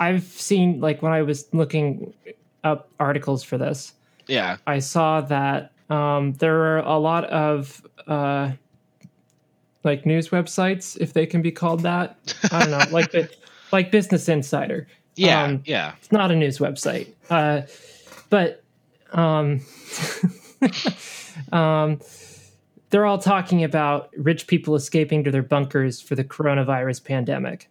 I've seen like when I was looking up articles for this, Yeah. I saw that um, there are a lot of uh, like news websites, if they can be called that. I don't know, like the like Business Insider. Yeah. Um, yeah. It's not a news website, uh, but um, um, they're all talking about rich people escaping to their bunkers for the coronavirus pandemic,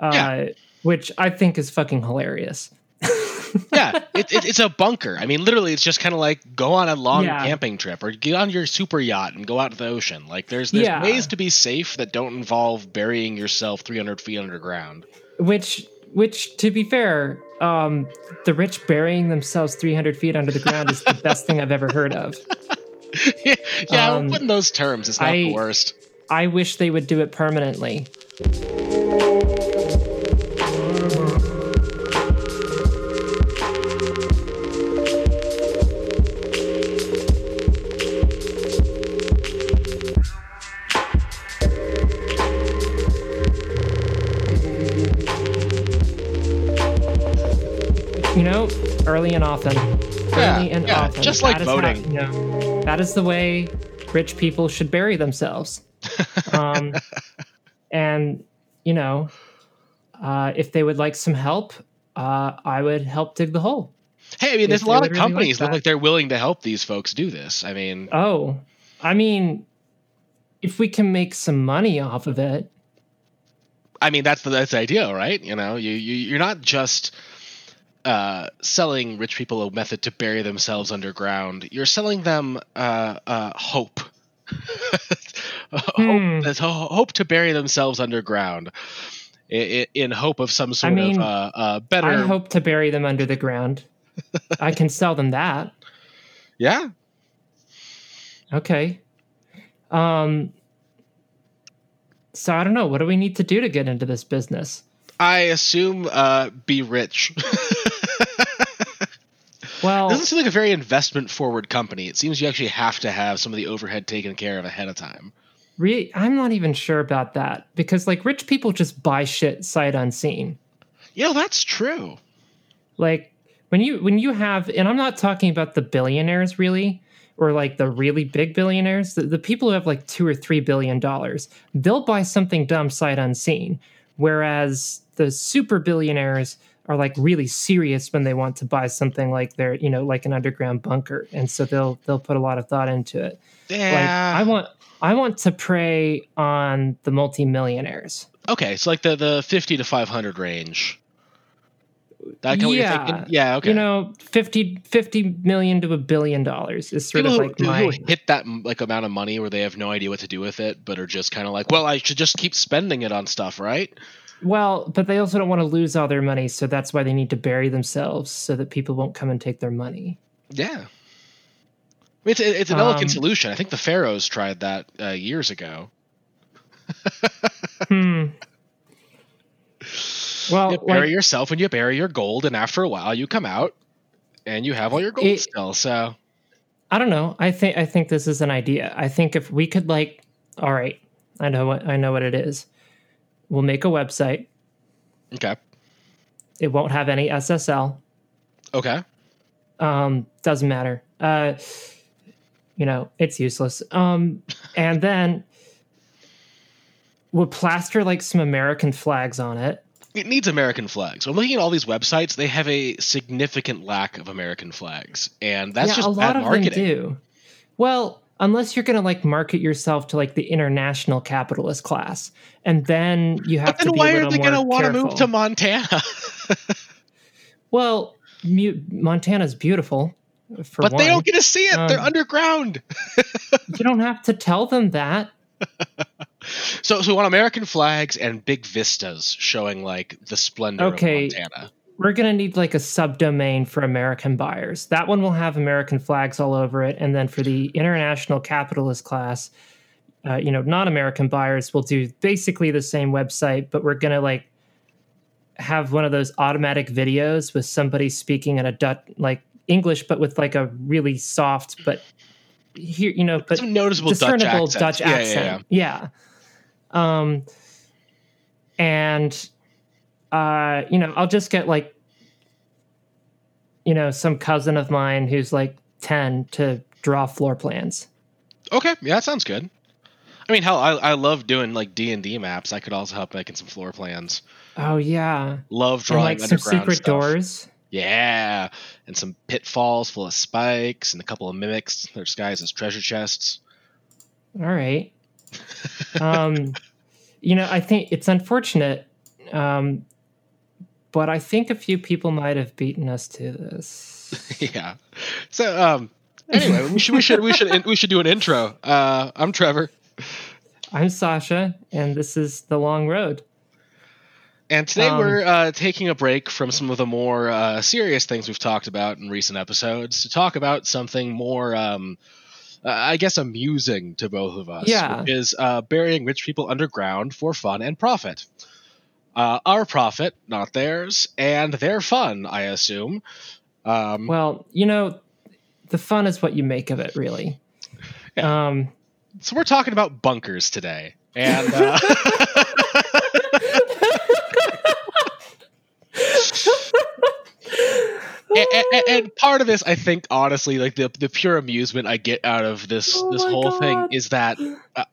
uh, Yeah. Which I think is fucking hilarious. yeah, it, it, it's a bunker. I mean, literally, it's just kind of like go on a long Yeah. camping trip or get on your super yacht and go out to the ocean. Like, there's there's Yeah. ways to be safe that don't involve burying yourself 300 feet underground. Which, which, to be fair, um, the rich burying themselves 300 feet under the ground is the best thing I've ever heard of. yeah, Um, put in those terms, it's not I- the worst. I wish they would do it permanently. Early and often. Yeah, Early and yeah, often. just like That is how- voting. you know, that is the way rich people should bury themselves. Um, and you know, uh, if they would like some help, uh, I would help dig the hole. Hey, I mean, there's a lot of really companies like look that. like they're willing to help these folks do this. I mean, Oh, I mean, if we can make some money off of it, I mean that's the that's the idea, right? You know, you, you you're not just uh, selling rich people a method to bury themselves underground. You're selling them uh, uh, hope. Hmm. hope, ho- hope to bury themselves underground in, in hope of some sort mean, of uh, uh, better. I hope to bury them under the ground. I can sell them that. yeah, Okay. Um. So I don't know. What do we need to do to get into this business? I assume uh, be rich. Well, doesn't seem like a very investment forward company. It seems you actually have to have some of the overhead taken care of ahead of time. re- I'm not even sure about that because like rich people just buy shit sight unseen. Yeah, that's true. like when you when you have and i'm not talking about the billionaires really or like the really big billionaires the, the people who have like two or three billion dollars they'll buy something dumb sight unseen whereas the super billionaires are like really serious when they want to buy something like their you know like an underground bunker and so they'll they'll put a lot of thought into it like Yeah. i want i want to prey on the multimillionaires okay, so like the the fifty to five hundred range. That kind Yeah. Yeah. Okay. you know 50 50 million to a billion dollars is sort people of like who my hit that like amount of money where they have no idea what to do with it, but are just kind of like, well, I should just keep spending it on stuff, right? Well, but they also don't want to lose all their money, so that's why they need to bury themselves so that people won't come and take their money. Yeah. I mean, it's it's an elegant Um, solution. I think the pharaohs tried that uh, years ago. Hmm. Well, You bury like, yourself and you bury your gold, and after a while, you come out and you have all your gold It- still. So I don't know. I think I think this is an idea. I think if we could like, all right, I know what I know what it is. We'll make a website. okay, It won't have any SSL. okay, Um, doesn't matter. Uh, you know, it's useless. Um, and then we'll plaster like some American flags on it. it needs American flags. I'm looking at all these websites; they have a significant lack of American flags, and that's yeah, just a lot bad of marketing. them do. Well, unless you're going to like market yourself to like the international capitalist class, and then you have But to then be why are they going to want to move to Montana? Well, mu- Montana's beautiful. For but one. they don't get to see it; they're Um, underground. you don't have to tell them that. So, so we want American flags and big vistas showing like the splendor Okay. of Montana. We're going to need like a subdomain for American buyers. That one will have American flags all over it. And then for the international capitalist class, uh, you know, non American buyers will do basically the same website, but we're going to like have one of those automatic videos with somebody speaking in a Dutch, like English, but with like a really soft, but here, you know, but Some noticeable Dutch discernible accents. Dutch Yeah, yeah, accent. Yeah, Um, and uh, you know, I'll just get like, you know, some cousin of mine who's like 10 to draw floor plans. Okay, yeah, that sounds good. I mean, hell, I, I love doing like D and D maps. I could also help making some floor plans. Oh yeah, Love and drawing like some underground secret stuff. doors. Yeah, and some pitfalls full of spikes and a couple of mimics. They're disguised as treasure chests. All right. Um, you know, I think it's unfortunate, um, but I think a few people might have beaten us to this. yeah. So, um, anyway, we should we should we should we should do an intro. Uh, I'm Trevor, I'm Sasha, and this is the long road. and today Um, we're uh, taking a break from some of the more uh, serious things we've talked about in recent episodes to talk about something more. Um, uh, I guess amusing to both of us, Yeah. which is uh, burying rich people underground for fun and profit. Uh, our profit, not theirs, and their fun, I assume. Um, Well, you know, the fun is what you make of it, really. Um, So we're talking about bunkers today, and uh, and, and- and part of this, I think, honestly, like the the pure amusement I get out of this Oh this whole thing is that I,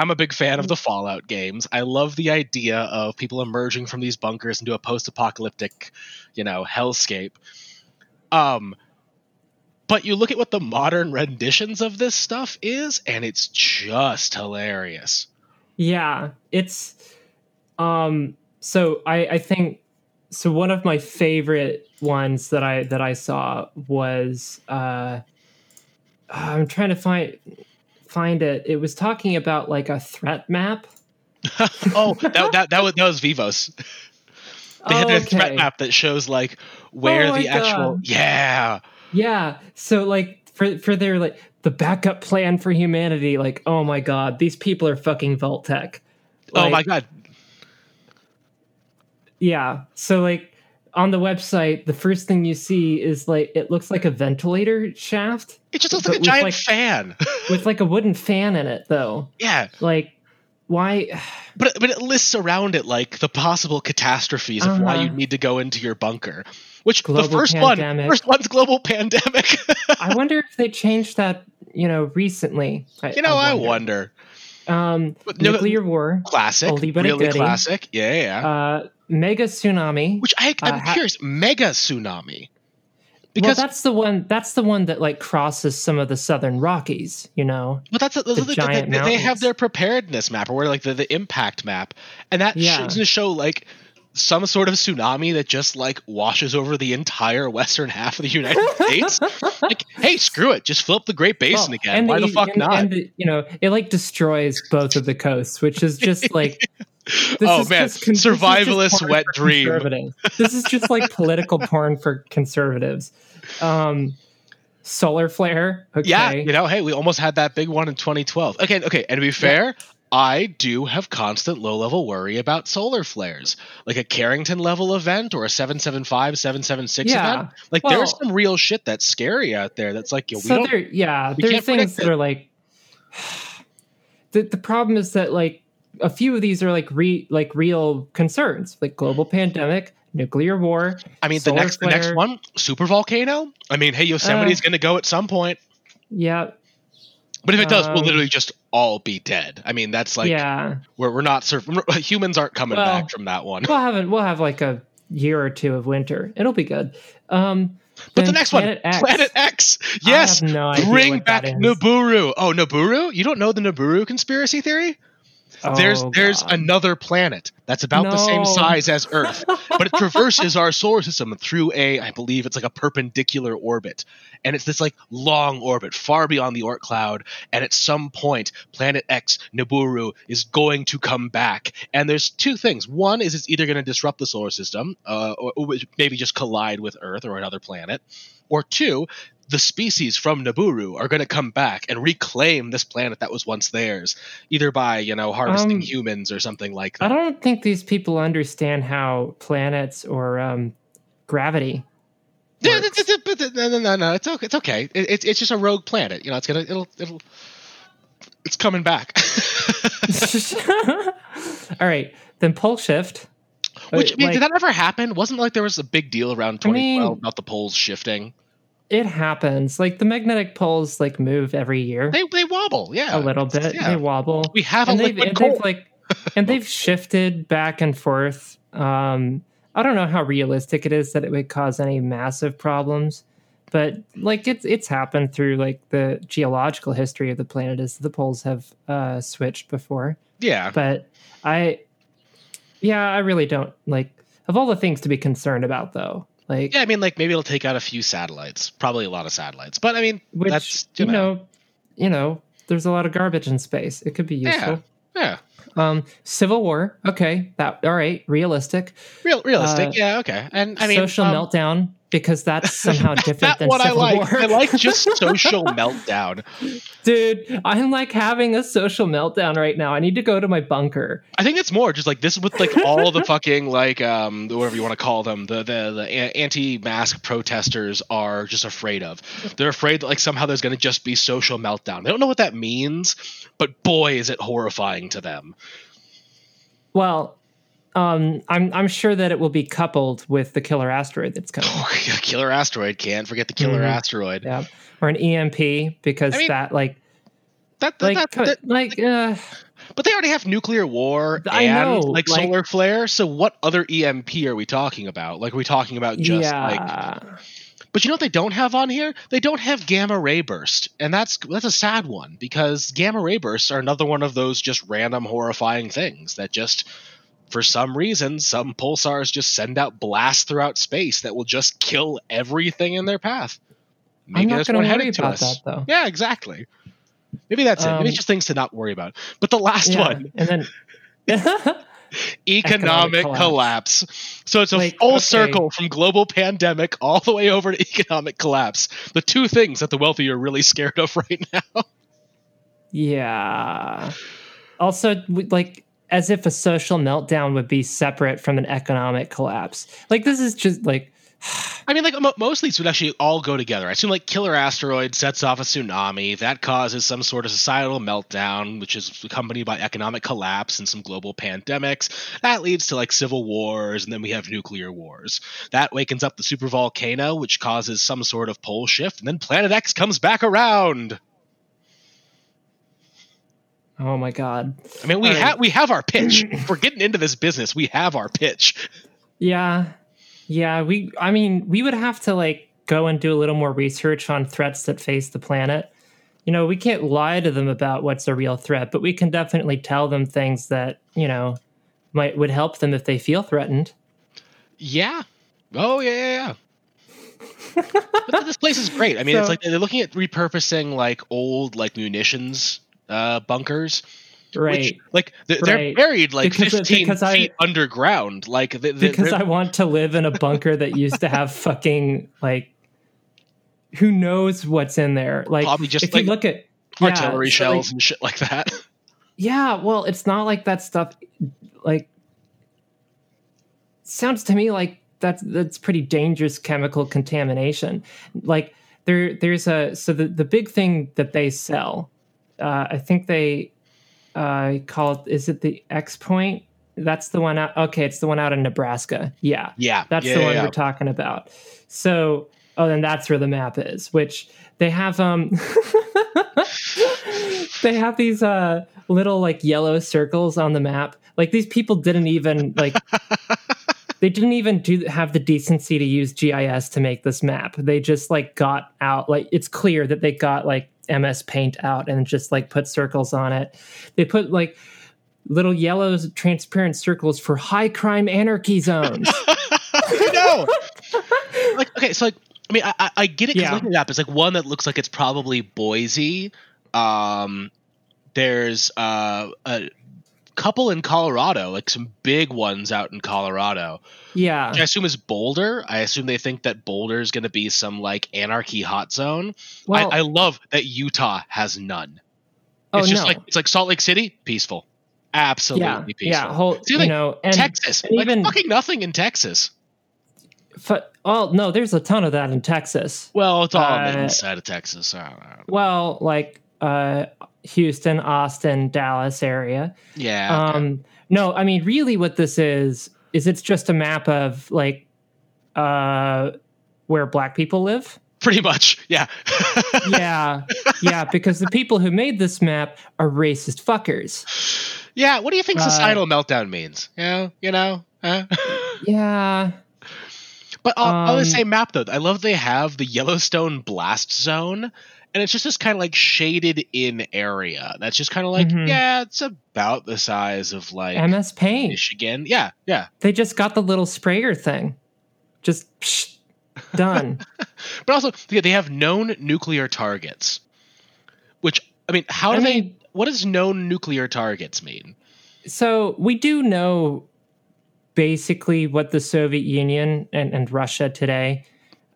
I'm a big fan of the Fallout games. I love the idea of people emerging from these bunkers into a post-apocalyptic, you know, hellscape. Um, but you look at what the modern renditions of this stuff is, and it's just hilarious. yeah, it's um so I I think so one of my favorite ones that I that I saw was uh I'm trying to find find it. It was talking about like a threat map. oh, that, that that was that was Vivos. They had a threat map that shows like where Oh the actual God. yeah. Yeah. So like for for their like the backup plan for humanity, like, oh my god, these people are fucking Vault-Tec. oh my god. Yeah. So like on the website, the first thing you see is like it looks like a ventilator shaft It just looks like a giant like- fan. with like a wooden fan in it though. yeah, Like why but but it lists around it like the possible catastrophes of why Uh-huh. you need to go into your bunker. Which the Global first pandemic. one, first one's global pandemic. I wonder if they changed that, you know, recently. I, you know, I wonder. Um But no, nuclear war, Classic, really classic. Yeah, yeah. yeah. uh mega tsunami. Which I, I'm uh, ha- curious. Mega tsunami. well, Because that's the one. That's the one that like crosses some of the southern Rockies. You know. But that's the, the, the- giant they, they have their preparedness map, or like the, the impact map, and that Yeah. to show like some sort of tsunami that just like washes over the entire western half of the United States. Like, hey, screw it, just fill up the Great Basin Well, again. Why the fuck and- not? And the, you know, it like destroys both of the coasts, which is just like. this Oh, is man, just con- this is just survivalist wet dream. This is just like political porn for conservatives. Um, solar flare. Okay. Yeah, you know, hey, we almost had that big one in 2012. Okay, okay, and to be fair. I do have constant low level worry about solar flares. Like a Carrington level event or a 775, 776 Yeah. event. Like Well- there's some real shit that's scary out there that's like, yo, we so don't there, yeah, we there are things that it. are like. The the problem is that like a few of these are like re like real concerns, like global pandemic, nuclear war. I mean, the next the next one, super volcano. I mean, hey, Yosemite's Uh, going to go at some point, Yeah, but if it does, we'll um, literally just all be dead. I mean, that's like yeah. we're we're not sur- humans aren't coming Well, back from that one. We'll have it. We'll have like a year or two of winter. It'll be good. Um, But the next Planet one, X. Planet X. Yes, no bring back. Nibiru. Oh, Nibiru? You don't know the Nibiru conspiracy theory? There's Oh, there's God. another planet that's about the same size as Earth, but it traverses our solar system through a, I believe it's like a perpendicular orbit, and it's this like long orbit far beyond the Oort cloud. And at some point, Planet X Nibiru is going to come back. And there's two things. One is it's either going to disrupt the solar system, uh, or, or maybe just collide with Earth or another planet, or two. The species from Nibiru are going to come back and reclaim this planet that was once theirs, either by you know harvesting Um, humans or something like that. I don't think these people understand how planets or um, gravity. No, no, no, no. It's okay. It's okay. It, it's it's just a rogue planet. You know, it's gonna it'll it'll it's coming back. All right, then pole shift. Which I mean, like- did that ever happen? Wasn't like there was a big deal around I mean- 2012 about the poles shifting? It happens. Like the magnetic poles like move every year They they wobble, yeah, a little bit. yeah. They wobble. We have and a they've, liquid and coal. they've like and they've shifted back and forth. Um, I don't know how realistic it is that it would cause any massive problems, but like it's it's happened through like the geological history of the planet as the poles have uh, switched before. yeah, But I, yeah, I really don't like of all the things to be concerned about though. Like yeah. I mean, like maybe it'll take out a few satellites, probably a lot of satellites. But I mean, which that's you know, you know, there's a lot of garbage in space. It could be useful. yeah, Um, Civil War. Okay, that all right. Realistic. real realistic. Uh, yeah, okay. And I mean, social um, meltdown because that's somehow different That's than what I Civil like. War. I like just social meltdown. Dude, I'm like having a social meltdown right now. I need to go to my bunker. I think it's more just like this with like all the fucking like um whatever you want to call them the the the anti-mask protesters are just afraid of. They're afraid that like somehow there's going to just be social meltdown. They don't know what that means, but boy is it horrifying to them. Well, um, I'm I'm sure that it will be coupled with the killer asteroid that's coming. killer asteroid can't forget the killer Mhm. asteroid. yeah, or an EMP because I mean, that like That, that, like that- that- like uh, but they already have nuclear war I and know, like, like- solar flare. So what other EMP are we talking about? Like are we talking about just like. But you know what they don't have on here? They don't have gamma ray burst, and that's that's a sad one because gamma ray bursts are another one of those just random horrifying things that just, for some reason, some pulsars just send out blasts throughout space that will just kill everything in their path. Not going one headed to us. that though. Yeah, exactly. Maybe that's it. Maybe Um, it's just things to not worry about. But the last Yeah, one, and then economic, Economic collapse. So it's a Like, full okay. circle from global pandemic all the way over to economic collapse. The two things that the wealthy are really scared of right now. Yeah. Also, like, as if a social meltdown would be separate from an economic collapse. Like, this is just like, I mean, like mo- most of these would actually all go together. I assume like killer asteroid sets off a tsunami that causes some sort of societal meltdown, which is accompanied by economic collapse and some global pandemics. That leads to like civil wars, and then we have nuclear wars. That wakens up the supervolcano, which causes some sort of pole shift, and then Planet X comes back around. Oh my God. I mean, we right. have we have our pitch. if we're getting into this business, we have our pitch. Yeah. Yeah. We, I mean, we would have to like go and do a little more research on threats that face the planet. You know, we can't lie to them about what's a real threat, but we can definitely tell them things that, you know, might would help them if they feel threatened. Yeah. Oh yeah, yeah, yeah. but this place is great. I mean, it's like they're looking at repurposing like old like munitions uh, bunkers. Right. Which, like they're, Right. buried like Because- 15 because I- feet underground. Like they, they, because I want to live in a bunker that used to have fucking like who knows what's in there. Like Probably just, if like, you look at artillery so, shells like, and shit like that. yeah, well, it's not like that stuff. Like sounds to me like that's that's pretty dangerous chemical contamination. Like there there's a so the the big thing that they sell, uh, I think they uh, call it is it the X point. That's the one out. Okay, it's the one out in Nebraska. Yeah, Yeah, That's yeah, the yeah, one yeah. we're talking about. So, oh, then that's where the map is, which they have um they have these uh little like yellow circles on the map. Like these people didn't even like they didn't even do have the decency to use GIS to make this map. They just like got out like it's clear that they got like MS Paint out and just like put circles on it. They put like little yellow transparent circles for high crime anarchy zones. I know. like okay, so like I mean, I, I- I get it. 'cause Yeah. looking at that, it's like one that looks like it's probably Boise. Um, there's uh, a couple in Colorado, like some big ones out in Colorado. yeah. Which I assume is Boulder. I assume they think that Boulder is going to be some like anarchy hot zone. Well, I, I love that Utah has none. oh it's just no. like it's like Salt Lake City, peaceful, absolutely yeah, peaceful. yeah, whole, See, you know, and Texas, and like even- fucking nothing in Texas. fu- oh no, there's a ton of that in Texas. Well, it's all Uh, inside of Texas. I don't know. Well, like uh, Houston, Austin, Dallas area. Yeah. okay. Um, no, I mean, really, what this is is it's just a map of like uh where black people live. Pretty much, yeah. yeah, yeah, because the people who made this map are racist fuckers. Yeah, what do you think societal uh, meltdown means? You know, you know. Huh? yeah. But on, um, on, the same map, though, I love they have the Yellowstone blast zone, and it's just this kind of like shaded in area. That's just kind of like, mm-hmm. yeah, it's about the size of like MS Paint, Michigan. Yeah, yeah. They just got the little sprayer thing, just psh, done. but also, yeah, they have known nuclear targets, which I mean, how do I mean, they? What does known nuclear targets mean? So we do know basically what the Soviet Union and, and Russia today.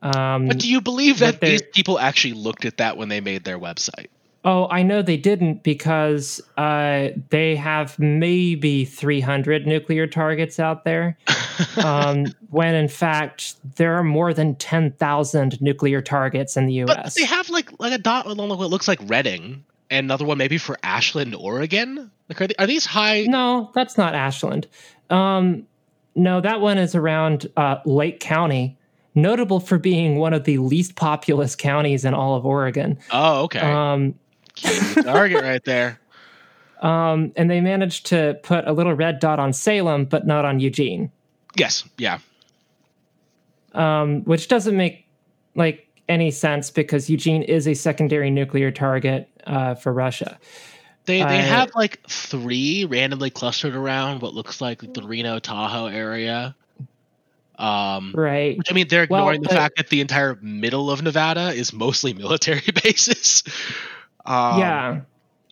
Um, but do you believe that these people actually looked at that when they made their website? Oh, I know they didn't because uh, they have maybe 300 nuclear targets out there. um, when in fact there are more than 10,000 nuclear targets in the U.S. But they have like like a dot along what looks like Redding, and another one maybe for Ashland, Oregon. Like, are, they, are these high? No, that's not Ashland. Um, no, that one is around uh, Lake County, notable for being one of the least populous counties in all of Oregon. Oh, okay. Um, target right there. Um, and they managed to put a little red dot on Salem, but not on Eugene. Yes. Yeah. Um, which doesn't make like any sense because Eugene is a secondary nuclear target uh, for Russia. They they have like three randomly clustered around what looks like the Reno Tahoe area. Um, right. Which, I mean, they're ignoring well, the fact that the entire middle of Nevada is mostly military bases. Um, yeah.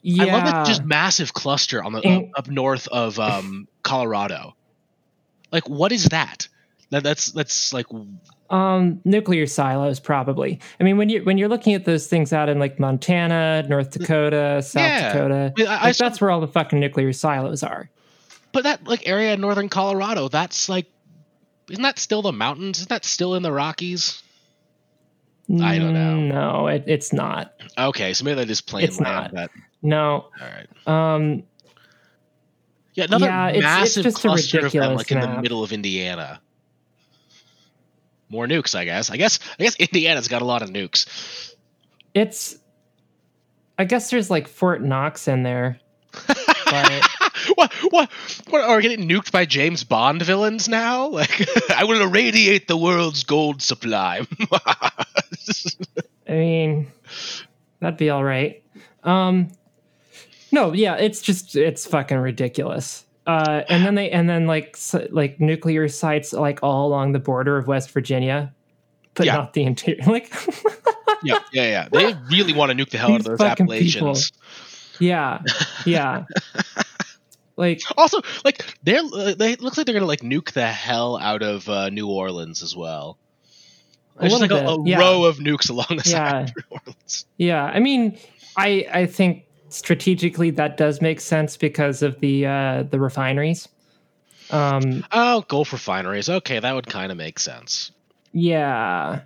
Yeah. I love that just massive cluster on the up, north of um, Colorado. Like, what is that? that? That's that's like um, nuclear silos, probably. I mean, when you when you're looking at those things out in like Montana, North Dakota, South yeah. Dakota, I mean, I, like, I, that's where all the fucking nuclear silos are. But that like area in northern Colorado, that's like, isn't that still the mountains? Isn't that still in the Rockies? I don't know. Mm, no, it, it's not. Okay, so maybe they're just plain it's land. Not. No. All right. Um. Yeah, another yeah, massive it's, it's cluster of them, like map. in the middle of Indiana more nukes, I guess. I guess I guess Indiana's got a lot of nukes. It's I guess there's like Fort Knox in there. but what, what what are we getting nuked by James Bond villains now? Like I will irradiate the world's gold supply. I mean that'd be all right. Um no, yeah, it's just it's fucking ridiculous. Uh, and then they and then like so, like nuclear sites like all along the border of West Virginia, but yeah. not the interior. Like, yeah, yeah, yeah. They really want to nuke the hell out of those Appalachians. People. Yeah, yeah. Like also like they're uh, they looks like they're gonna like nuke the hell out of uh, New Orleans as well. There's just like a, a yeah. row of nukes along the yeah. side of New Orleans. Yeah, I mean, I I think strategically that does make sense because of the uh, the refineries. Um, oh, Gulf refineries. Okay, that would kind of make sense. Yeah.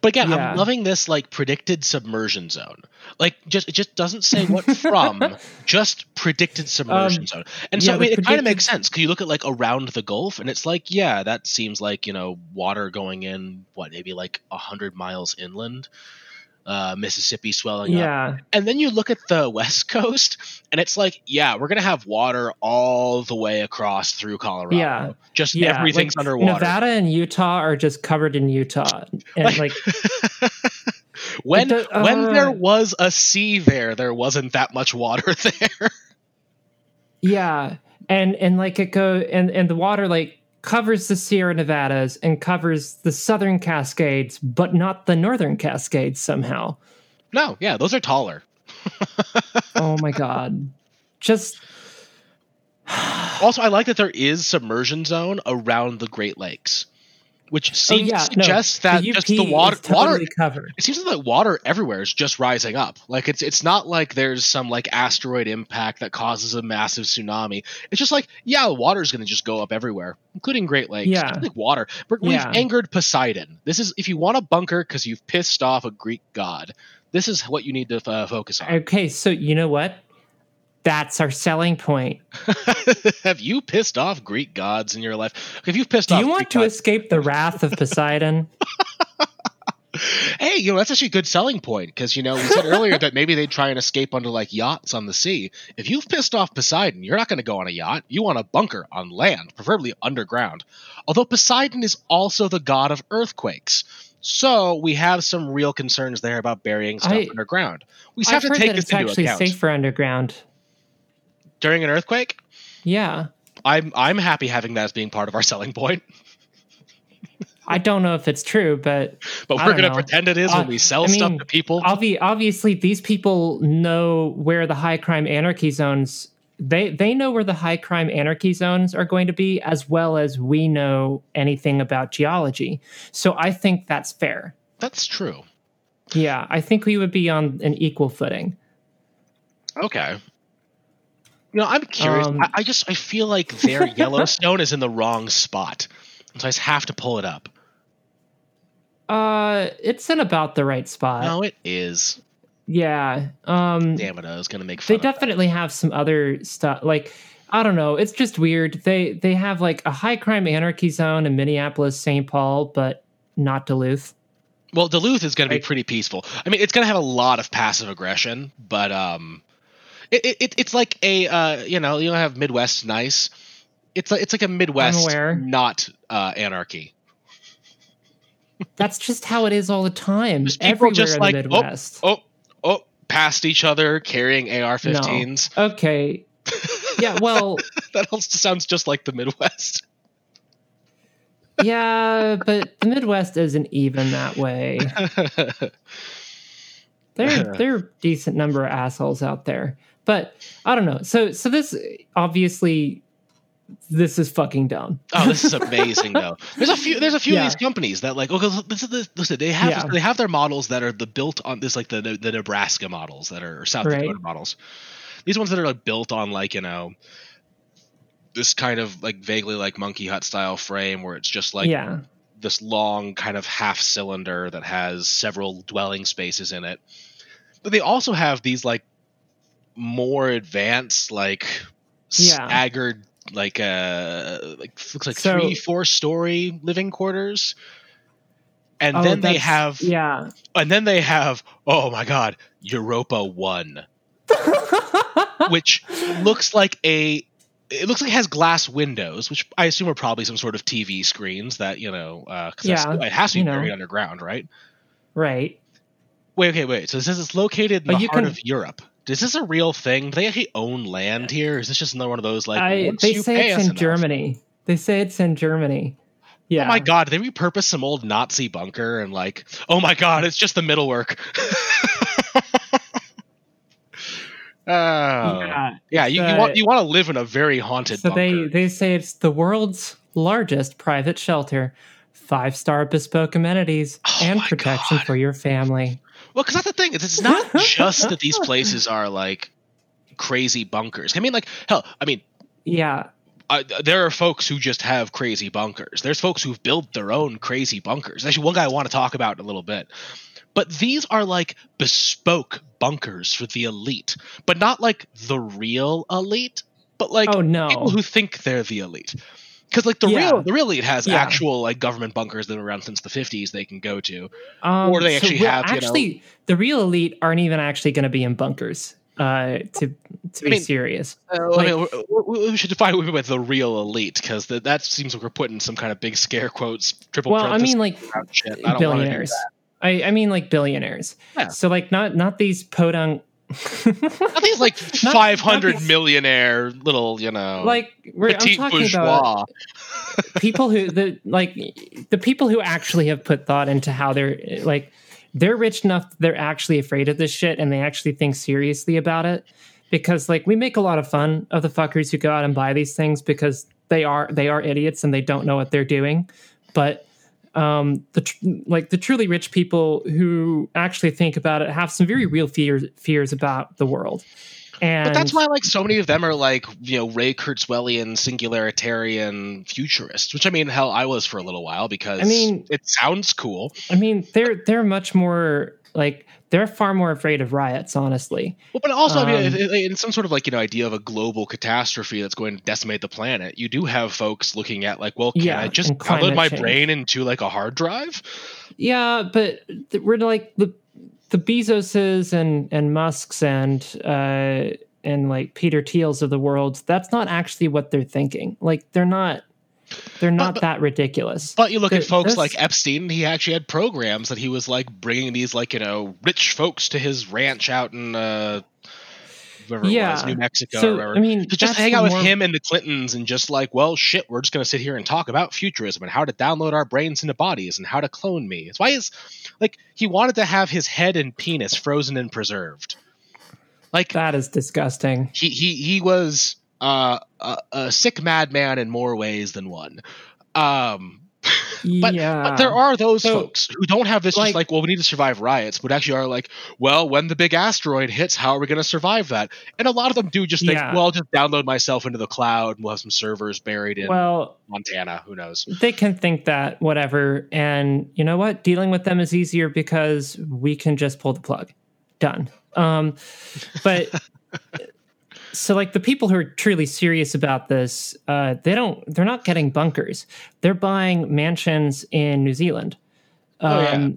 But again, yeah. I'm loving this like predicted submersion zone. Like just it just doesn't say what from, just predicted submersion um, zone. And so yeah, I mean, it kind of makes sense because you look at like around the Gulf, and it's like, yeah, that seems like you know water going in what maybe like a hundred miles inland uh, Mississippi swelling yeah. up. And then you look at the West Coast, and it's like, yeah, we're gonna have water all the way across through Colorado. Yeah, just yeah. everything's like, underwater. Nevada and Utah are just covered in Utah, and like. when does, uh, when there was a sea there, there wasn't that much water there. yeah, and and like it go and and the water like covers the Sierra Nevadas and covers the southern Cascades, but not the northern Cascades somehow. No, yeah, those are taller. oh my god. Just Also, I like that there is submersion zone around the Great Lakes which oh, seems oh, yeah, to suggest no, that the just the water totally water covered. It seems like water everywhere is just rising up. Like it's it's not like there's some like asteroid impact that causes a massive tsunami. It's just like yeah, water is going to just go up everywhere, including Great Lakes. Yeah, like water. But we've yeah. angered Poseidon. This is if you want a bunker because you've pissed off a Greek god. This is what you need to uh, focus on. Okay, so you know what? That's our selling point. have you pissed off Greek gods in your life? If you've pissed Do off, you want Greek to gods- escape the wrath of Poseidon? hey, you know that's actually a good selling point because you know we said earlier that maybe they'd try and escape onto like yachts on the sea. If you've pissed off Poseidon, you're not going to go on a yacht. You want a bunker on land, preferably underground. Although Poseidon is also the god of earthquakes. So we have some real concerns there about burying stuff I- underground. We I've to take that this it's into actually account. safer underground. During an earthquake, Yeah. I'm I'm happy having that as being part of our selling point. I don't know if it's true, but But we're going to know. pretend it is Uh, when we sell I stuff to people. obvi- obviously these people know where the high crime anarchy zones they they know where the high crime anarchy zones are going to be as well as we know anything about geology. So I think that's fair. That's true. Yeah, I think we would be on an equal footing. Okay. You know, I'm curious. Um, I, I just I feel like their Yellowstone is in the wrong spot, so I just have to pull it up. Uh it's in about the right spot. no, it is. Yeah. Um Damn it! I was gonna make they fun. of that. definitely have some other stuff like i don't know it's just weird they they have like a high crime anarchy zone in minneapolis st paul but not duluth Well, Duluth is gonna be pretty peaceful. I mean, it's gonna have a lot of passive aggression, but um, it, it- it it's like a uh, you know, you don't have Midwest nice. It's like it's like a Midwest, not uh, anarchy. that's just how it is all the time Just people everywhere just in like, the oh, midwest Oh, oh, past each other carrying AR-15s. okay yeah well that also sounds just like the Midwest. yeah but the midwest isn't even that way there there are a decent number of assholes out there but i don't know so so this obviously this is fucking dumb Oh, this is amazing though. There's a few. There's a few Yeah. of these companies that like. Okay, this is the, listen. They have Yeah. they have their models that are the built on this like the the Nebraska models that are or South Right. Dakota models. These ones that are like built on like you know this kind of like vaguely like monkey hut style frame where it's just like yeah this long kind of half cylinder that has several dwelling spaces in it. But they also have these like more advanced like Yeah. staggered like uh like looks like So- three four story living quarters. And Oh, then they have yeah and then they have oh my god, Europa 1 which looks like a it looks like it has glass windows, which I assume are probably some sort of TV screens that you know, uh Yeah, it has to be you know. buried underground, right? right Wait, okay, wait. So this it's located in But the heart can- of Europe. Is this a real thing? Do they actually own land here? Is this just another one of those like? I, they you say pay it's us in enough- Germany. They say it's in Germany. Yeah. Oh my god! They repurpose some old Nazi bunker and like? Oh my god! It's just the middle work. Oh. yeah, yeah. you, you uh, want you want to live in a very haunted So they bunker. they say it's the world's largest private shelter, five star bespoke amenities, Oh and protection God. for your family. Well, because that's the thing. It's not just that these places are like crazy bunkers. I mean, like hell. I mean, Yeah. uh, there are folks who just have crazy bunkers. There's folks who've built their own crazy bunkers. Actually, one guy I want to talk about in a little bit. But these are like bespoke bunkers for the elite, but not like the real elite, but like oh no. people who think they're the elite. Because like the Yeah. real the real elite has Yeah. actual like government bunkers that been around since the 50s they can go to. Um, or they actually real- have, you know- actually the real elite aren't even actually going to be in bunkers. Uh, to to be I mean, serious. Uh, I mean, we- should define what we mean by the real elite because that, that seems like we're putting some kind of big scare quotes. Triple Well, I mean, like shit. I don't wanna do billionaires. I, I mean, like billionaires. Yeah. So, like, not not these podunk. Not it's like Not- five hundred not millionaire little, you know, like we're, I'm petite talking bourgeois. about people who the like the people who actually have put thought into how they're like they're rich enough that they're actually afraid of this shit and they actually think seriously about it because like we make a lot of fun of the fuckers who go out and buy these things because they are they are idiots and they don't know what they're doing but um the tr- like the truly rich people who actually think about it have some very real fears fears about the world and But that's why like so many of them are like you know Ray Kurzweilian singularitarian futurists, which I mean hell I was for a little while because I mean- it sounds cool. I mean, they're they're much more Like they're far more afraid of riots, honestly. Well, but also, I Um, mean, in some sort of like you know idea of a global catastrophe that's going to decimate the planet, you do have folks looking at like, well, can Yeah, I just climate my change. brain into like a hard drive? Yeah, but we're like the the Bezoses and and Musks and uh and like Peter Thiels of the world. That's not actually what they're thinking. Like they're not they're not but- that ridiculous. But you look at folks this- like Epstein; he actually had programs that he was like bringing these like you know rich folks to his ranch out in uh, Yeah. was, New Mexico or So whatever. I mean, to just hang out with more- him and the Clintons and just like, well, shit, we're just going to sit here and talk about futurism and how to download our brains into bodies and how to clone me. It's why is like he wanted to have his head and penis frozen and preserved. Like That is disgusting. he he he was uh, a, a sick madman in more ways than one. Um, But- yeah, but there are those So, folks who don't have this like- just like, well, we need to survive riots, but actually are like, well, when the big asteroid hits, how are we going to survive that? And a lot of them do just think, Yeah. well, I'll just download myself into the cloud and we'll have some servers buried in well, Montana. Who knows? they can think that whatever, and you know what? Dealing with them is easier because we can just pull the plug. Done. Um, but so like the people who are truly serious about this uh, they don't they're not getting bunkers. They're buying mansions in new zealand. Um, Oh, yeah.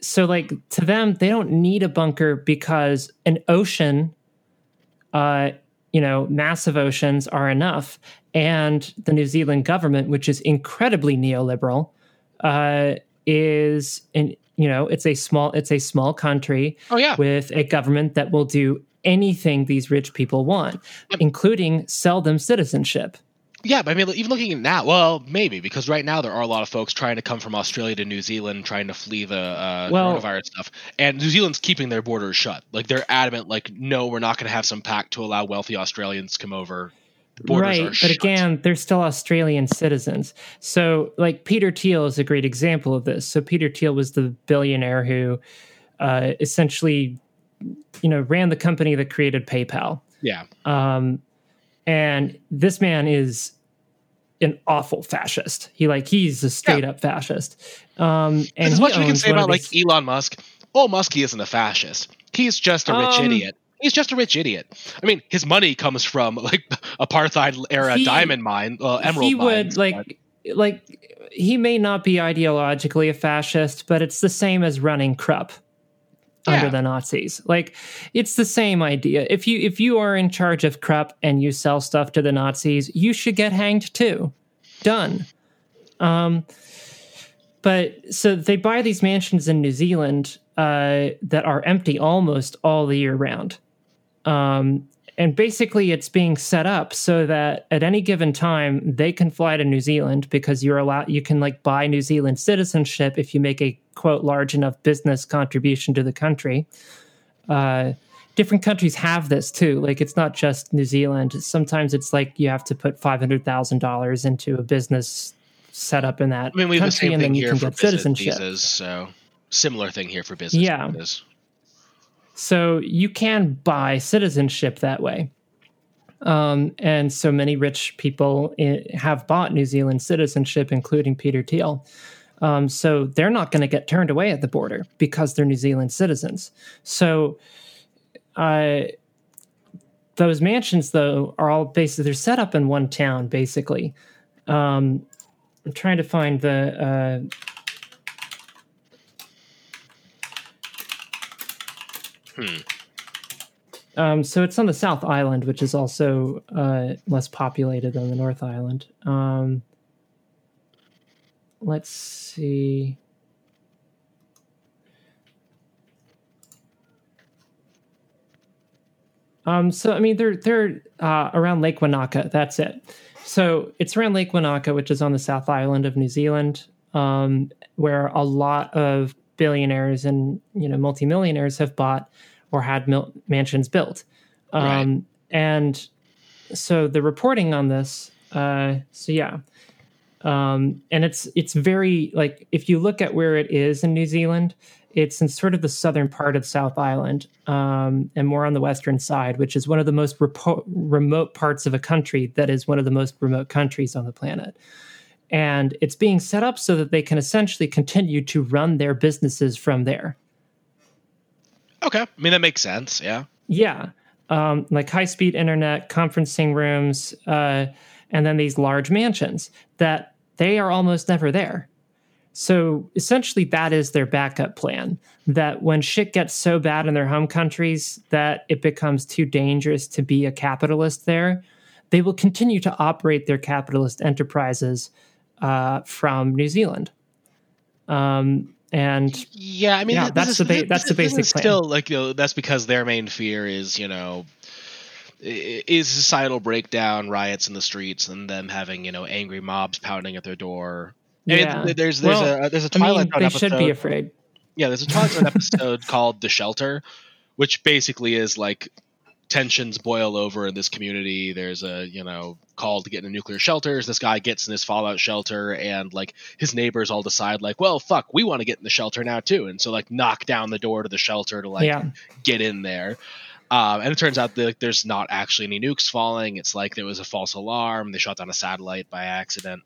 so like to them they don't need a bunker because an ocean uh, you know massive oceans are enough. And the new zealand government which is incredibly neoliberal uh, is in you know it's a small it's a small country Oh yeah, with a government that will do anything these rich people want, including sell them citizenship. yeah. But I mean, even looking at now, well, maybe because right now there are a lot of folks trying to come from Australia to New Zealand, trying to flee the uh, Well- coronavirus stuff, and New Zealand's keeping their borders shut. Like they're adamant, like, no, we're not going to have some pact to allow wealthy Australians to come over. Right, but shut. again, they're still Australian citizens. So, like Peter Thiel is a great example of this. So, Peter Thiel was the billionaire who uh, essentially, you know, ran the company that created PayPal. yeah. Um, and this man is an awful fascist. He like he's a straight up fascist. Um, and as much as we can say about like these- Elon Musk, oh, Muskie isn't a fascist. He's just a rich Um, idiot. He's just a rich idiot. I mean, his money comes from like apartheid era He- diamond mine, uh, emerald he would like like he may not be ideologically a fascist, but it's the same as running Krupp under Yeah. the Nazis. Like it's the same idea. If you if you are in charge of Krupp and you sell stuff to the Nazis, you should get hanged too. Done. Um but so they buy these mansions in New Zealand uh, that are empty almost all the year round. Um, and basically, it's being set up so that at any given time they can fly to New Zealand because you're allowed. You can like buy New Zealand citizenship if you make a quote large enough business contribution to the country. Uh, different countries have this too. Like it's not just New Zealand. Sometimes it's like you have to put five hundred thousand dollars into a business set up in that I mean, we have the country, same and then thing you here can for get citizenship. visas. So similar thing here for business Yeah. visas. So you can buy citizenship that way. Um, and so many rich people have bought New Zealand citizenship, including Peter Thiel. Um, so they're not going to get turned away at the border because they're New Zealand citizens. So uh, those mansions, though, are all basically they're set up in one town, basically. Um, I'm trying to find the. Uh, Hmm. Um, so it's on the South Island, which is also uh, less populated than the North Island. Um, let's see. Um, so I mean, they're they're uh, around Lake Wanaka. That's it. So it's around Lake Wanaka, which is on the South Island of New Zealand, um, where a lot of billionaires and you know multimillionaires have bought or had mil- mansions built. Um, Right. And so the reporting on this, uh, so yeah, um, and it's it's very like if you look at where it is in New Zealand, it's in sort of the southern part of South Island um, and more on the western side, which is one of the most repo- remote parts of a country that is one of the most remote countries on the planet. And it's being set up so that they can essentially continue to run their businesses from there. Okay, I mean that makes sense. Yeah. Yeah, um, like high speed internet, conferencing rooms, uh, and then these large mansions that they are almost never there. So essentially, that is their backup plan. That when shit gets so bad in their home countries that it becomes too dangerous to be a capitalist there, they will continue to operate their capitalist enterprises uh, from New Zealand. Um, and yeah, I mean, yeah, that's is, the ba- that's the basic plan. Still, like you know, that's because their main fear is you know is societal breakdown, riots in the streets, and them having you know angry mobs pounding at their door. Yeah, I mean, there's there's well, a there's a Twilight I mean, they episode. should be afraid. Yeah, there's a Twilight Zone episode called "The Shelter," which basically is like tensions boil over in this community. There's a you know call to get into nuclear shelters. This guy gets in this fallout shelter, and like his neighbors all decide like, well, fuck, we want to get in the shelter now too, and so like knock down the door to the shelter to like Yeah. get in there. Um, and it turns out that like, there's not actually any nukes falling. It's like there was a false alarm. They shot down a satellite by accident.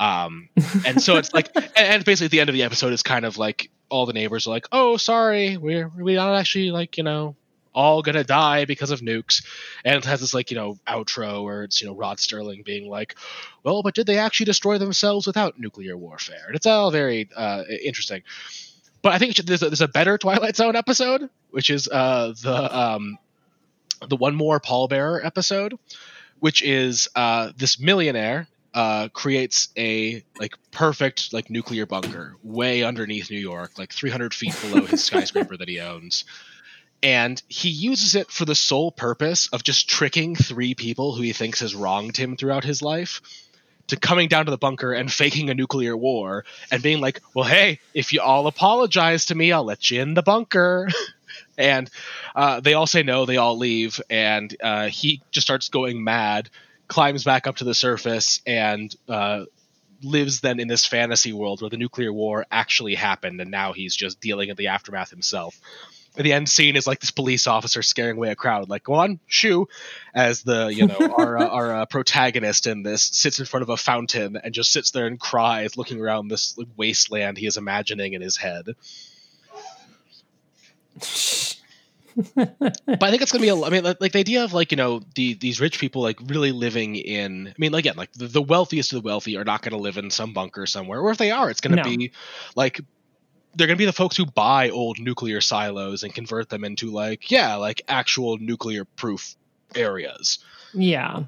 Um, and so it's like, and, and basically at the end of the episode, it's kind of like all the neighbors are like, "Oh, sorry, we're we're not actually like you know all gonna die because of nukes," and it has this like you know outro where it's you know Rod Serling being like, "Well, but did they actually destroy themselves without nuclear warfare?" And it's all very uh, interesting. But I think should- there's a, there's a better Twilight Zone episode, which is uh, the um, the one more pallbearer episode, which is uh, this millionaire uh, creates a like perfect like nuclear bunker way underneath New York, like 300 feet below his skyscraper that he owns. And he uses it for the sole purpose of just tricking three people who he thinks has wronged him throughout his life to coming down to the bunker and faking a nuclear war and being like, well, hey, if you all apologize to me, I'll let you in the bunker. and uh, they all say no, they all leave, and uh, he just starts going mad, climbs back up to the surface, and uh, lives then in this fantasy world where the nuclear war actually happened, and now he's just dealing in the aftermath himself. The end scene is like this police officer scaring away a crowd, like "Go on, shoo!" As the you know our uh, our uh, protagonist in this sits in front of a fountain and just sits there and cries, looking around this like, wasteland he is imagining in his head. but I think it's gonna be. A, I mean, like, the idea of like you know the these rich people like really living in. I mean, again, like the, the wealthiest of the wealthy are not going to live in some bunker somewhere, or if they are, it's going to No. be like they're going to be the folks who buy old nuclear silos and convert them into like yeah, like actual nuclear proof areas. Yeah.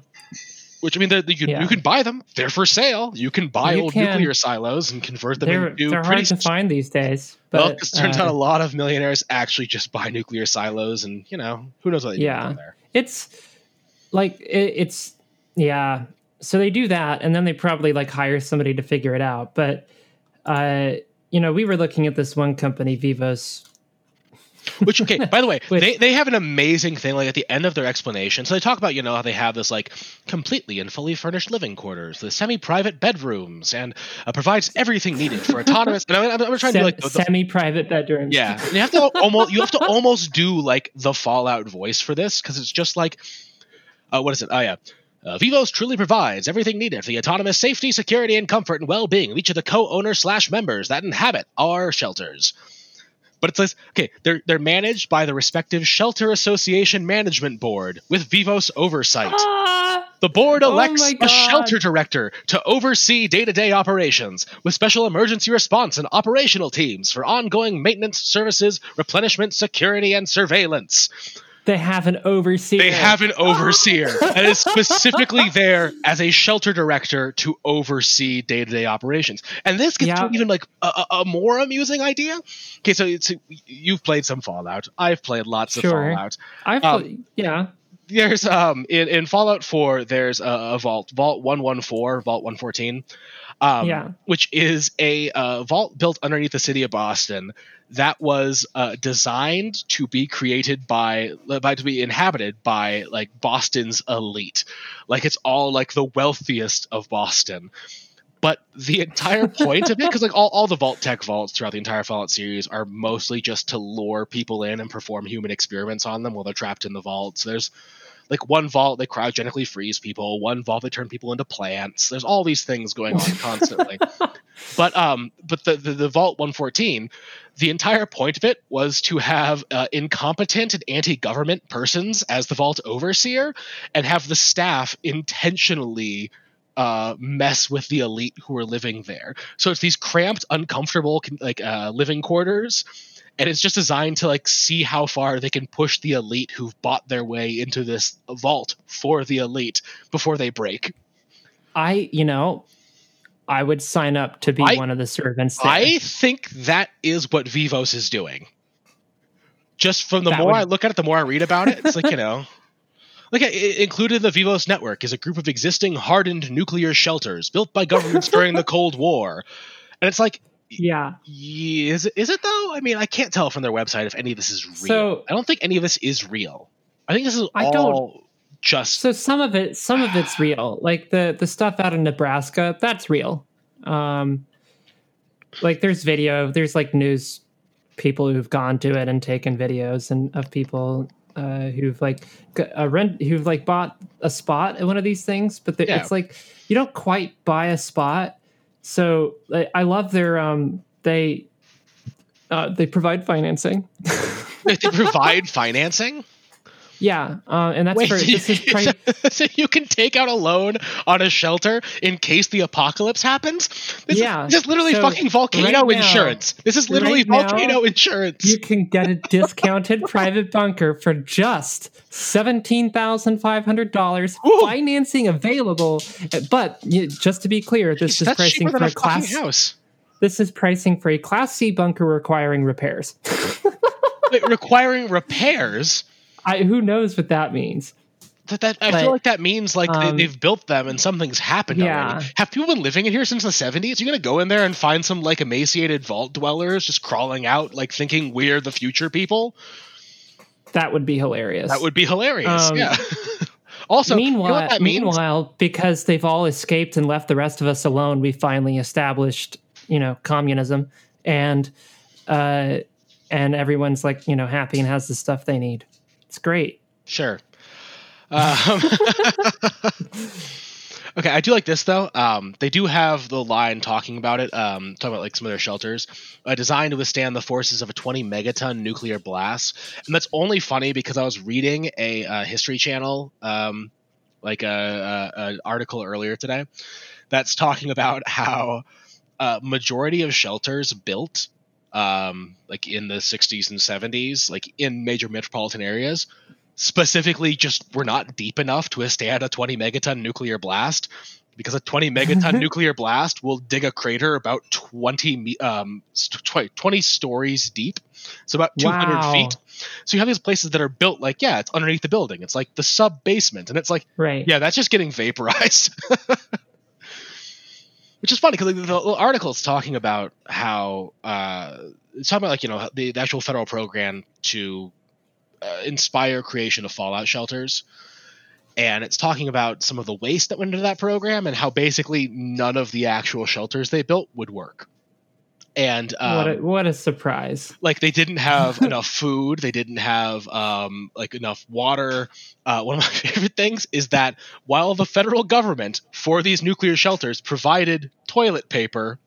Which I mean, you, Yeah. you can buy them; they're for sale. You can buy You old can. nuclear silos and convert them They're into they're pretty hard to find these days. But well, it turns uh, out a lot of millionaires actually just buy nuclear silos, and you know who knows what they do Yeah. down there. it's like it, it's yeah so they do that and then they probably like hire somebody to figure it out but uh you know we were looking at this one company vivos Which okay, by the way, Which- they they have an amazing thing. Like at the end of their explanation, so they talk about you know how they have this like completely and fully furnished living quarters, the semi-private bedrooms, and uh, provides everything needed for autonomous. And I'm, I'm, I'm trying to do like the, the- semi-private bedrooms yeah, and you have to almost you have to almost do like the Fallout voice for this because it's just like, uh, what is it? Oh yeah. Uh, Vivos truly provides everything needed for the autonomous safety, security, and comfort and well-being of each of the co-owner slash members that inhabit our shelters. But it says, okay, they're they're managed by the respective shelter association management board with Vivos oversight. Ah! The board Oh elects my a shelter director to oversee day-to-day operations with special emergency response and operational teams for ongoing maintenance services, replenishment, security, and surveillance. They have an overseer They have an overseer that is specifically there as a shelter director to oversee day-to-day operations. And this gets Yeah. to even like a, a, a more amusing idea. Okay, so it's, you've played some Fallout. I've played lots Sure. of Fallout i've um, yeah there's um in, in Fallout 4 there's a, a vault vault 114 vault 114 um Yeah. which is a uh, vault built underneath the city of Boston that was uh, designed to be created by by to be inhabited by like Boston's elite. Like it's all like the wealthiest of Boston. But the entire point of it because like all, all the Vault-Tec vaults throughout the entire fallout series are mostly just to lure people in and perform human experiments on them while they're trapped in the vaults. There's like one vault they cryogenically freeze people. One vault they turn people into plants. There's all these things going on constantly. But um, but the, the the Vault 114, the entire point of it was to have uh, incompetent and anti-government persons as the Vault overseer, and have the staff intentionally uh, mess with the elite who are living there. So it's these cramped, uncomfortable, like uh, living quarters, and it's just designed to like see how far they can push the elite who've bought their way into this vault for the elite before they break. I, you know, I would sign up to be I- one of the servants. There. I think that is what Vivos is doing. Just from the That more would- I look at it, the more I read about it, it's like you know, like i- i- included in the Vivos network is a group of existing hardened nuclear shelters built by governments during the Cold War, and it's like, yeah. yeah, is it, is it though? I mean, I can't tell from their website if any of this is real. So- I don't think any of this is real. I think this is I all don't- just So some of it, some of it's real. Like the the stuff out of Nebraska, that's real. Um, like there's video, there's like news people who've gone to it and taken videos and of people uh, who've like g- uh, rent who've like bought a spot at one of these things. But the, Yeah. it's like you don't quite buy a spot. So I, love their um they uh, they provide financing. they provide financing. Yeah, uh, and that's Wait, for this is so you can take out a loan on a shelter in case the apocalypse happens? This Yeah, is just literally so fucking volcano right now- insurance. This is literally right now, volcano insurance. you can get a discounted private bunker for just seventeen thousand five hundred dollars. Financing available, but you- just to be clear, this is pricing for a a class. house. This is pricing for a Class C bunker requiring repairs. Wait, requiring repairs. I, who knows what that means? That, that I But, feel like that means like um, they, they've built them and something's happened Yeah. already. Have people been living in here since the seventies? You're gonna go in there and find some like emaciated vault dwellers just crawling out, like thinking we're the future people. That would be hilarious. That would be hilarious. Um, yeah. also, you know meanwhile, meanwhile, because they've all escaped and left the rest of us alone, we finally established, you know, communism, and uh, and everyone's like, you know, happy and has the stuff they need. It's great. Sure. Um, okay, I do like this though. Um, they do have the line talking about it, um, talking about like some of their shelters, uh, designed to withstand the forces of a 20 megaton nuclear blast. And that's only funny because I was reading a uh, History Channel, um, like a, a, an article earlier today, that's talking about how uh, majority of shelters built um, like in the 60s and 70s, like in major metropolitan areas, specifically just were not deep enough to withstand a 20 megaton nuclear blast because a 20 megaton nuclear blast will dig a crater about 20 um 20 stories deep. So about 200 Wow. feet. So you have these places that are built like yeah it's underneath the building. It's like the sub basement and it's like Right. yeah that's just getting vaporized which is funny because the, article is talking about how uh it's talking about like you know the, the actual federal program to uh, inspire creation of fallout shelters. And it's talking about some of the waste that went into that program and how basically none of the actual shelters they built would work and um, what a, what a surprise. like they didn't have enough food they didn't have um, like enough water uh, one of my favorite things is that while the federal government for these nuclear shelters provided toilet paper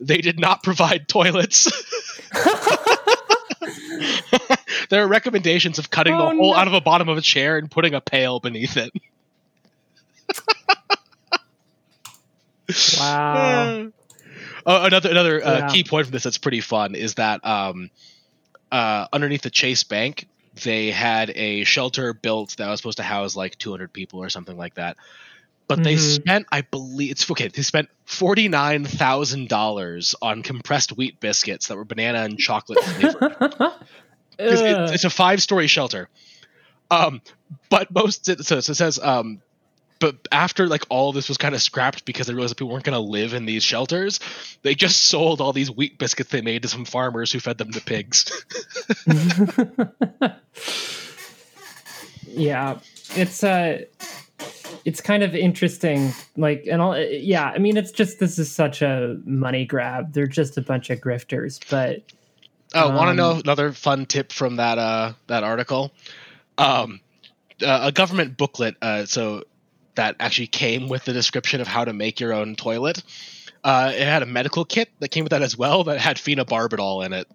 they did not provide toilets there are recommendations of cutting Oh, the hole no. out of the bottom of a chair and putting a pail beneath it Wow. Uh, another another uh, Yeah. key point from this that's pretty fun is that um, uh, underneath the Chase Bank, they had a shelter built that was supposed to house like 200 people or something like that. But they Mhm. spent, I believe, it's okay. They spent forty nine thousand dollars on compressed wheat biscuits that were banana and chocolate flavored. 'Cause it- it's a five story shelter. Um, but most so, so it says um, but after like all this was kind of scrapped because they realized that people weren't going to live in these shelters, they just sold all these wheat biscuits they made to some farmers who fed them to pigs. yeah it's uh it's kind of interesting like and all yeah i mean it's just this is such a money grab they're just a bunch of grifters but oh, want to Um, know another fun tip from that uh that article? Um, uh, a government booklet. Uh, so that actually came with the description of how to make your own toilet. Uh, it had a medical kit that came with that as well that had phenobarbital in it.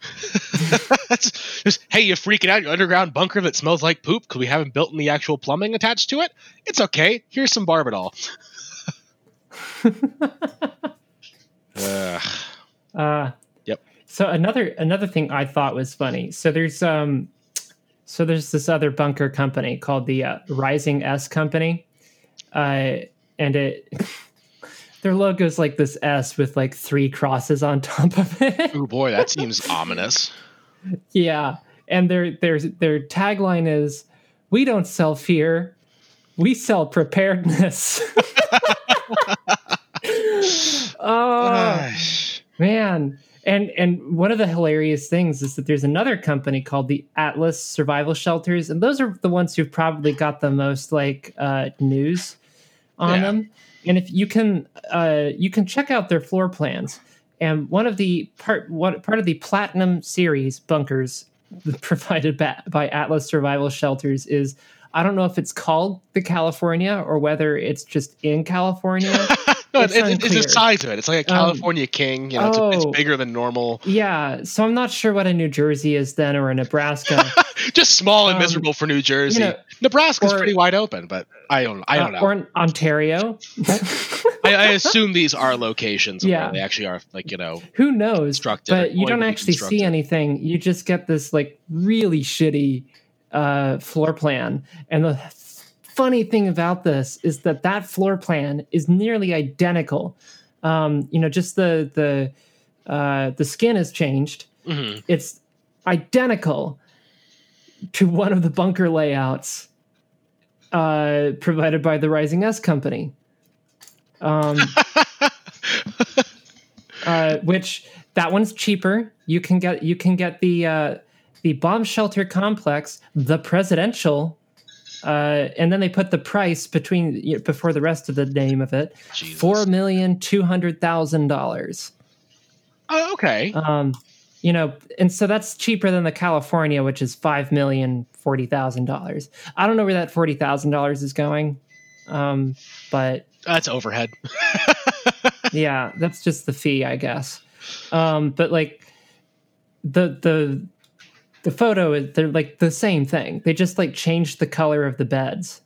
just, hey, you're freaking out? Your underground bunker that smells like poop because we haven't built any actual plumbing attached to it? It's okay. Here's some barbitol. Ugh. Uh, Yep. So another another thing I thought was funny. So there's um, so there's this other bunker company called the uh, Rising S Company, uh, and it their logo is like this S with like three crosses on top of it. oh boy, that seems ominous. yeah, and their their their tagline is, "We don't sell fear, we sell preparedness." oh man and and one of the hilarious things is that there's another company called the atlas survival shelters and those are the ones who've probably got the most like uh, news on Yeah. them and if you can uh, you can check out their floor plans and one of the part what part of the platinum series bunkers provided ba- by atlas survival shelters is i don't know if it's called the california or whether it's just in california No, It's it- it- it's the size of it. It's like a Um, California king. You know, it's, oh. it's bigger than normal. Yeah, so I'm not sure what a New Jersey is then or a Nebraska. Just small and Um, miserable for New Jersey. know, Nebraska's or- pretty wide open, but I don't. I don't Uh, know. Or Ontario. I, I assume these are locations Yeah. where they actually are, like you know. Who knows? But you don't actually see anything. You just get this like really shitty uh, floor plan. And the funny thing about this is that that floor plan is nearly identical. Um, you know, just the the uh, the skin has changed. Mhm. It's identical to one of the bunker layouts uh, provided by the Rising S Company. Um, uh, which that one's cheaper. You can get you can get the uh, the bomb shelter complex, the presidential, uh, and then they put the price between you know, before the rest of the name of it, four million two hundred thousand dollars. Oh, okay. Um, you know, and so that's cheaper than the California, which is five million forty thousand dollars. I don't know where that forty thousand dollars is going, um, but That's overhead. yeah, that's just the fee, I guess. Um, but like the the the photo is they're like the same thing. They just like changed the color of the beds.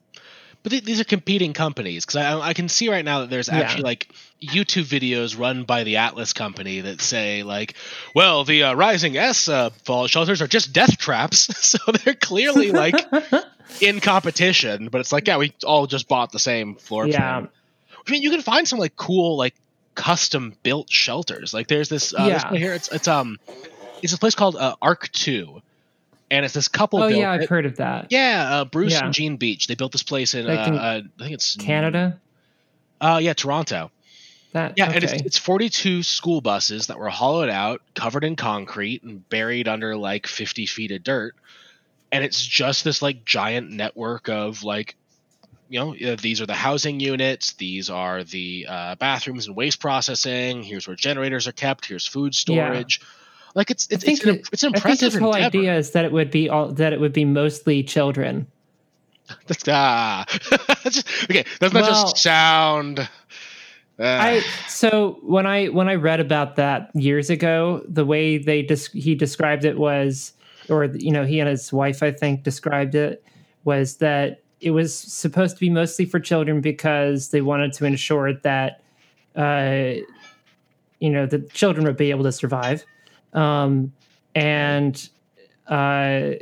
But th- these are competing companies because I, I can see right now that there's Yeah. actually like YouTube videos run by the Atlas company that say like, well, the uh, Rising S uh, fallout shelters are just death traps, so they're clearly like in competition. But it's like, yeah, we all just bought the same floor Yeah. plan. I mean, you can find some like cool like custom built shelters. Like there's this, uh, this Yeah. one here. It's it's um, it's a place called uh, Ark Two, and it's this couple. oh yeah, I've it. heard of that. Yeah, uh, Bruce Yeah. and Jean Beach. They built this place in, uh, Like in uh, I think it's Canada. Uh, yeah, Toronto. That Yeah, okay. and it's, it's 42 school buses that were hollowed out, covered in concrete, and buried under like 50 feet of dirt. And it's just this like giant network of like, you know, uh, these are the housing units, these are the uh, bathrooms and waste processing. Here's where generators are kept. Here's food Yeah. Like it's it's it's, an, it- it's an I think impressive whole endeavor. idea is that it would be all that it would be mostly children. That's- ah, That's just- okay. Doesn't that Well- just sound? Uh, I so when I when I read about that years ago, the way they he described it was, or you know, he and his wife I think described it was that it was supposed to be mostly for children because they wanted to ensure that, uh, you know, the children would be able to survive, um, and uh,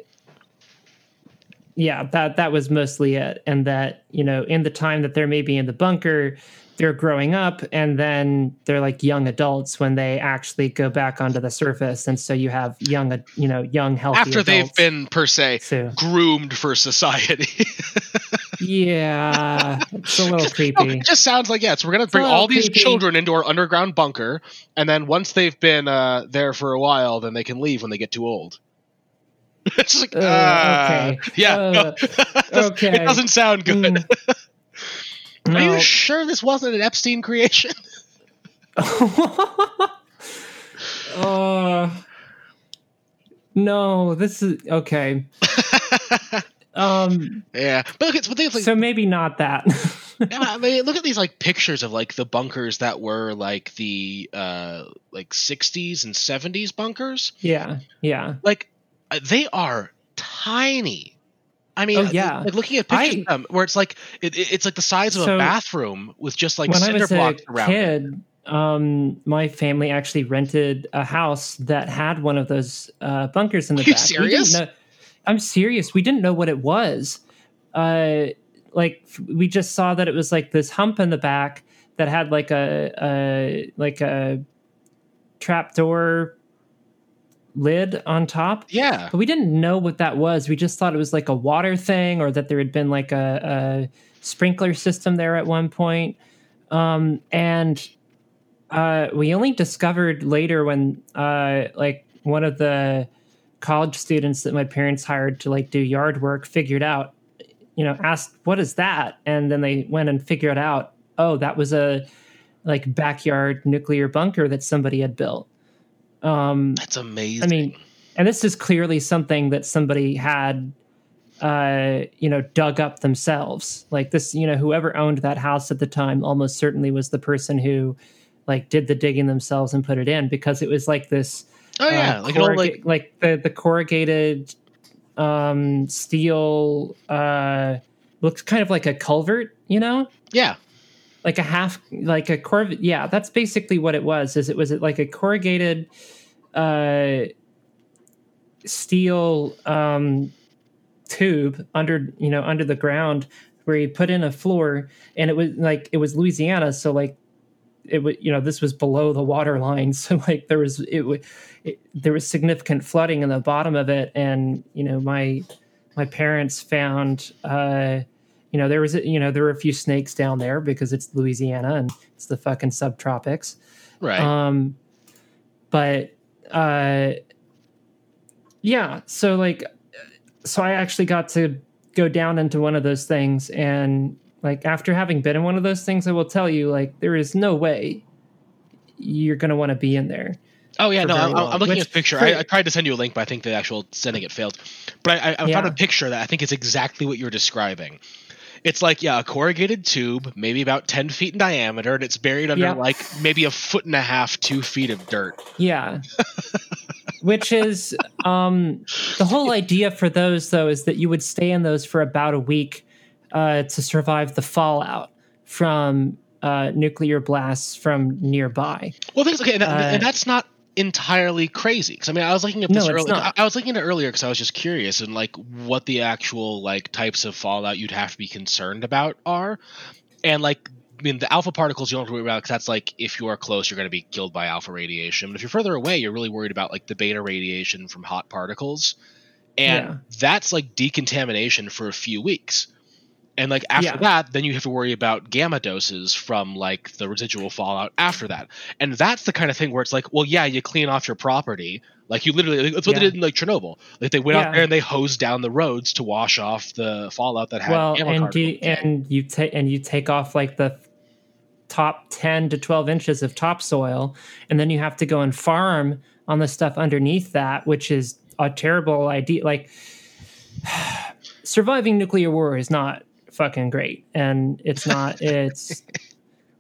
yeah, that that was mostly it, and that you know, in the time that they're maybe in the bunker, they're growing up, and then they're like young adults when they actually go back onto the surface, and so you have young, you know, young healthy after they've been per se So groomed for society. yeah, it's a little No, creepy. it just sounds like yes. We're gonna bring all these creepy. children into our underground bunker, and then once they've been uh, there for a while, then they can leave when they get too old. it's like, Uh, uh, okay. yeah, Uh, no, it doesn't- okay. It doesn't sound good. Mm. Are No. you sure this wasn't an Epstein creation? uh, no, this is okay. Um, yeah, but look, it's but is, like, so maybe not that. Yeah, I mean, look at these like pictures of like the bunkers that were like the uh like 60s and 70s bunkers. yeah, yeah. Like uh, they are tiny. I mean, Oh, yeah. like looking at pictures I- of them where it's like it, it- it's like the size of a bathroom with just like when I cinder was a blocks around it. kid, um, my family actually rented a house that had one of those uh, bunkers in the Are you back. We didn't serious? know- I'm serious. We didn't know what it was. Uh, like we just saw that it was like this hump in the back that had like a, a like a trapdoor lid on top. Yeah. But we didn't know what that was. We just thought it was like a water thing or that there had been like a, a sprinkler system there at one point. Um, and uh, we only discovered later when uh, like one of the college students that my parents hired to like do yard work figured out, you know, asked, what is that? And then they went and figured out, oh, that was a like backyard nuclear bunker that somebody had built. Um, That's amazing. I mean, and this is clearly something that somebody had uh you know dug up themselves like this you know whoever owned that house at the time almost certainly was the person who like did the digging themselves and put it in because it was like this oh yeah, uh, like old corruga- like the the corrugated um steel uh looks kind of like a culvert you know yeah. like a half like a corv yeah that's basically what it was is it was it like a corrugated uh steel um tube under you know under the ground where you put in a floor and it was like it was louisiana so like it was you know this was below the water line so like there was it, wa- it there was significant flooding in the bottom of it and you know my my parents found uh you know there was a- you know there were a few snakes down there because it's louisiana and it's the fucking subtropics Right. um but uh yeah so like so i actually got to go down into one of those things and like after having been in one of those things i will tell you like there is no way you're going to want to be in there Oh yeah, no, I'm, I'm looking which at a picture. for- I, I tried to send you a link, but I think the actual sending it failed. But I, I, I found a picture that I think is exactly what you're describing. It's like yeah, a corrugated tube, maybe about ten feet in diameter, and it's buried under Yeah. like maybe a foot and a half, two feet of dirt. Yeah. Which is um the whole idea for those though is that you would stay in those for about a week uh to survive the fallout from uh nuclear blasts from nearby. Well, things okay, and, that- Uh, and that's not entirely crazy. Because I mean, I was looking at this No, earlier. I. I was looking at it earlier because I was just curious and like what the actual like types of fallout you'd have to be concerned about are, and like. I mean, the alpha particles you don't have to worry about because that's like if you are close, you're going to be killed by alpha radiation. But if you're further away, you're really worried about like the beta radiation from hot particles, and Yeah. that's like decontamination for a few weeks. And like after Yeah. that, then you have to worry about gamma doses from like the residual fallout after that. And that's the kind of thing where it's like, well, yeah, you clean off your property. Like you literally, that's what Yeah. they did in like Chernobyl. Like they went Yeah. out there and they hosed down the roads to wash off the fallout that had well, and do, particles. and you take and you take off like the top 10 to 12 inches of topsoil and then you have to go and farm on the stuff underneath that which is a terrible idea like surviving nuclear war is not fucking great. And it's not it's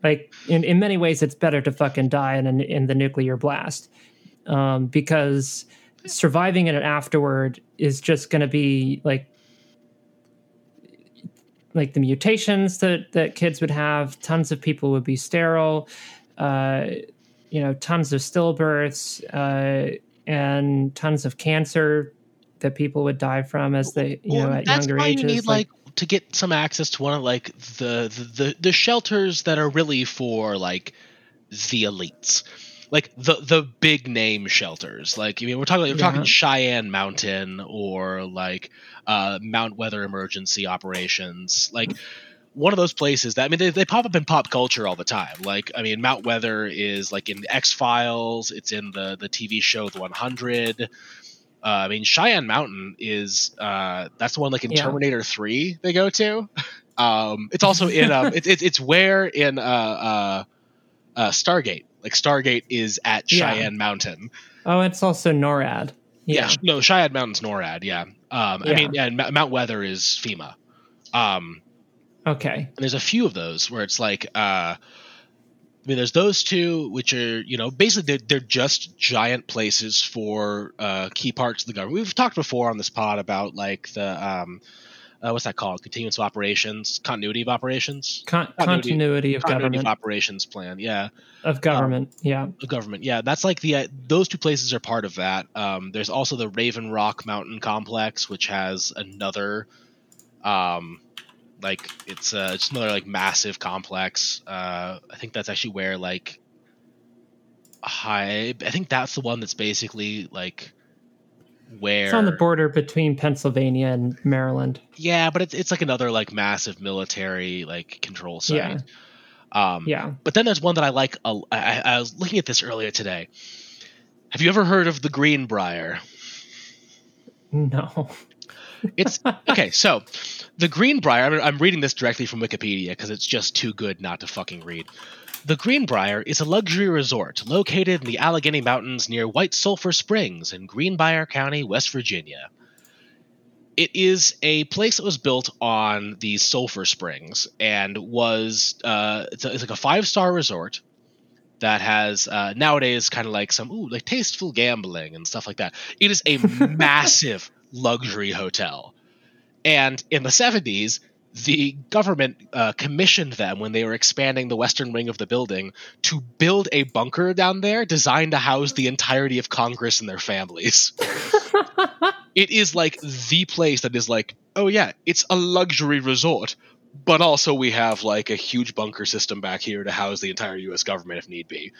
like in, in many ways it's better to fucking die in, an, in the nuclear blast. Um, because surviving in it afterward is just going to be like like the mutations that that kids would have. Tons of people would be sterile. Uh you know tons of stillbirths uh and tons of cancer that people would die from as they you Well, know at that's younger why ages you need like, to get some access to one of like the, the the shelters that are really for like the elites. Like the the big name shelters. Like i mean we're talking we're talking cheyenne mountain or like uh mount weather emergency operations. Like one of those places that I mean they, they pop up in pop culture all the time. Like I mean Mount Weather is like in X Files, it's in the the TV show The 100. Uh, I mean Cheyenne Mountain is uh that's the one like in Yeah. Terminator 3 they go to. Um it's also in um it's it's it's where in uh uh uh Stargate. Like Stargate is at Yeah. Cheyenne Mountain. oh it's also norad yeah, Sh- no, Cheyenne Mountain's NORAD, yeah. Um I mean yeah, and Mount Weather is FEMA. Um Okay. And there's a few of those where it's like, uh, I mean, there's those two, which are, you know, basically they're, they're just giant places for uh, key parts of the government. We've talked before on this pod about like the, um, uh, what's that called? Continuance of operations, continuity of operations, Con- continuity, of continuity government. of operations plan. Yeah, of government. yeah. of government. Yeah, that's like the uh, those two places are part of that. Um, there's also the Raven Rock Mountain Complex, which has another, um, like it's uh, it's another like massive complex. Uh, I think that's actually where like high. I think that's the one that's basically like where It's on the border between Pennsylvania and Maryland. Yeah, but it's it's like another like massive military like control site. Yeah. Um, Yeah. But then there's one that I like. I was looking at this earlier today. Have you ever heard of the Greenbrier? No. It's okay. So, the Greenbrier. I'm, I'm reading this directly from Wikipedia because it's just too good not to fucking read. The Greenbrier is a luxury resort located in the Allegheny Mountains near White Sulphur Springs in Greenbrier County, West Virginia. It is a place that was built on the Sulphur Springs and was uh, it's, a, it's like a five star resort that has uh, nowadays kind of like some ooh like tasteful gambling and stuff like that. It is a massive luxury hotel, and in the seventies, the government uh, commissioned them when they were expanding the western wing of the building to build a bunker down there designed to house the entirety of Congress and their families. it is like the place that is like, oh yeah, it's a luxury resort, but also we have like a huge bunker system back here to house the entire U.S. government if need be.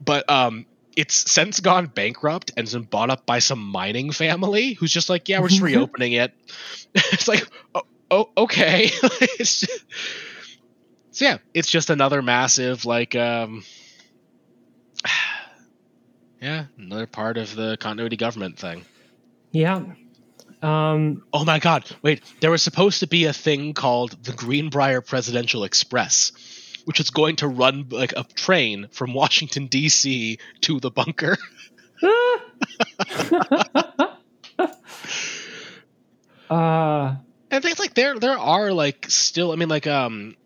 But um, it's since gone bankrupt and been bought up by some mining family who's just like, yeah, we're just reopening it. it's like, oh, oh okay. it's just, so yeah, it's just another massive like um yeah, another part of the continuity government thing. Yeah. Um, Oh my god, wait, there was supposed to be a thing called the Greenbrier Presidential Express, which is going to run like a train from Washington DC to the bunker. uh, And things like there there are like still I mean like um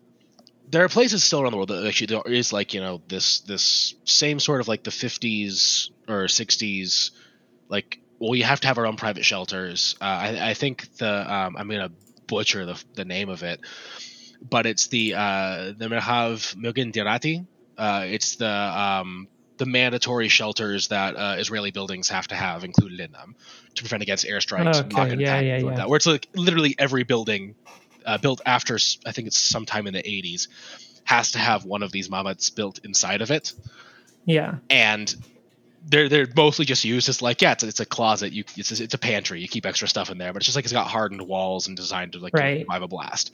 there are places still around the world that actually there is like you know this this same sort of like the 50s or 60s like well you have to have our own private shelters uh, I, I think the um, i'm gonna butcher the, the name of it but it's the uh the Merhav Dirati. uh it's the um the mandatory shelters that uh, Israeli buildings have to have included in them to prevent against airstrikes, Okay, rocket yeah, yeah, like yeah. that. Where it's like literally every building uh, built after I think it's sometime in the 80s has to have one of these mamads built inside of it, yeah. and they're they're mostly just used as like yeah it's a, it's a closet you it's a, it's a pantry you keep extra stuff in there but it's just like it's got hardened walls and designed to like Right. survive a blast.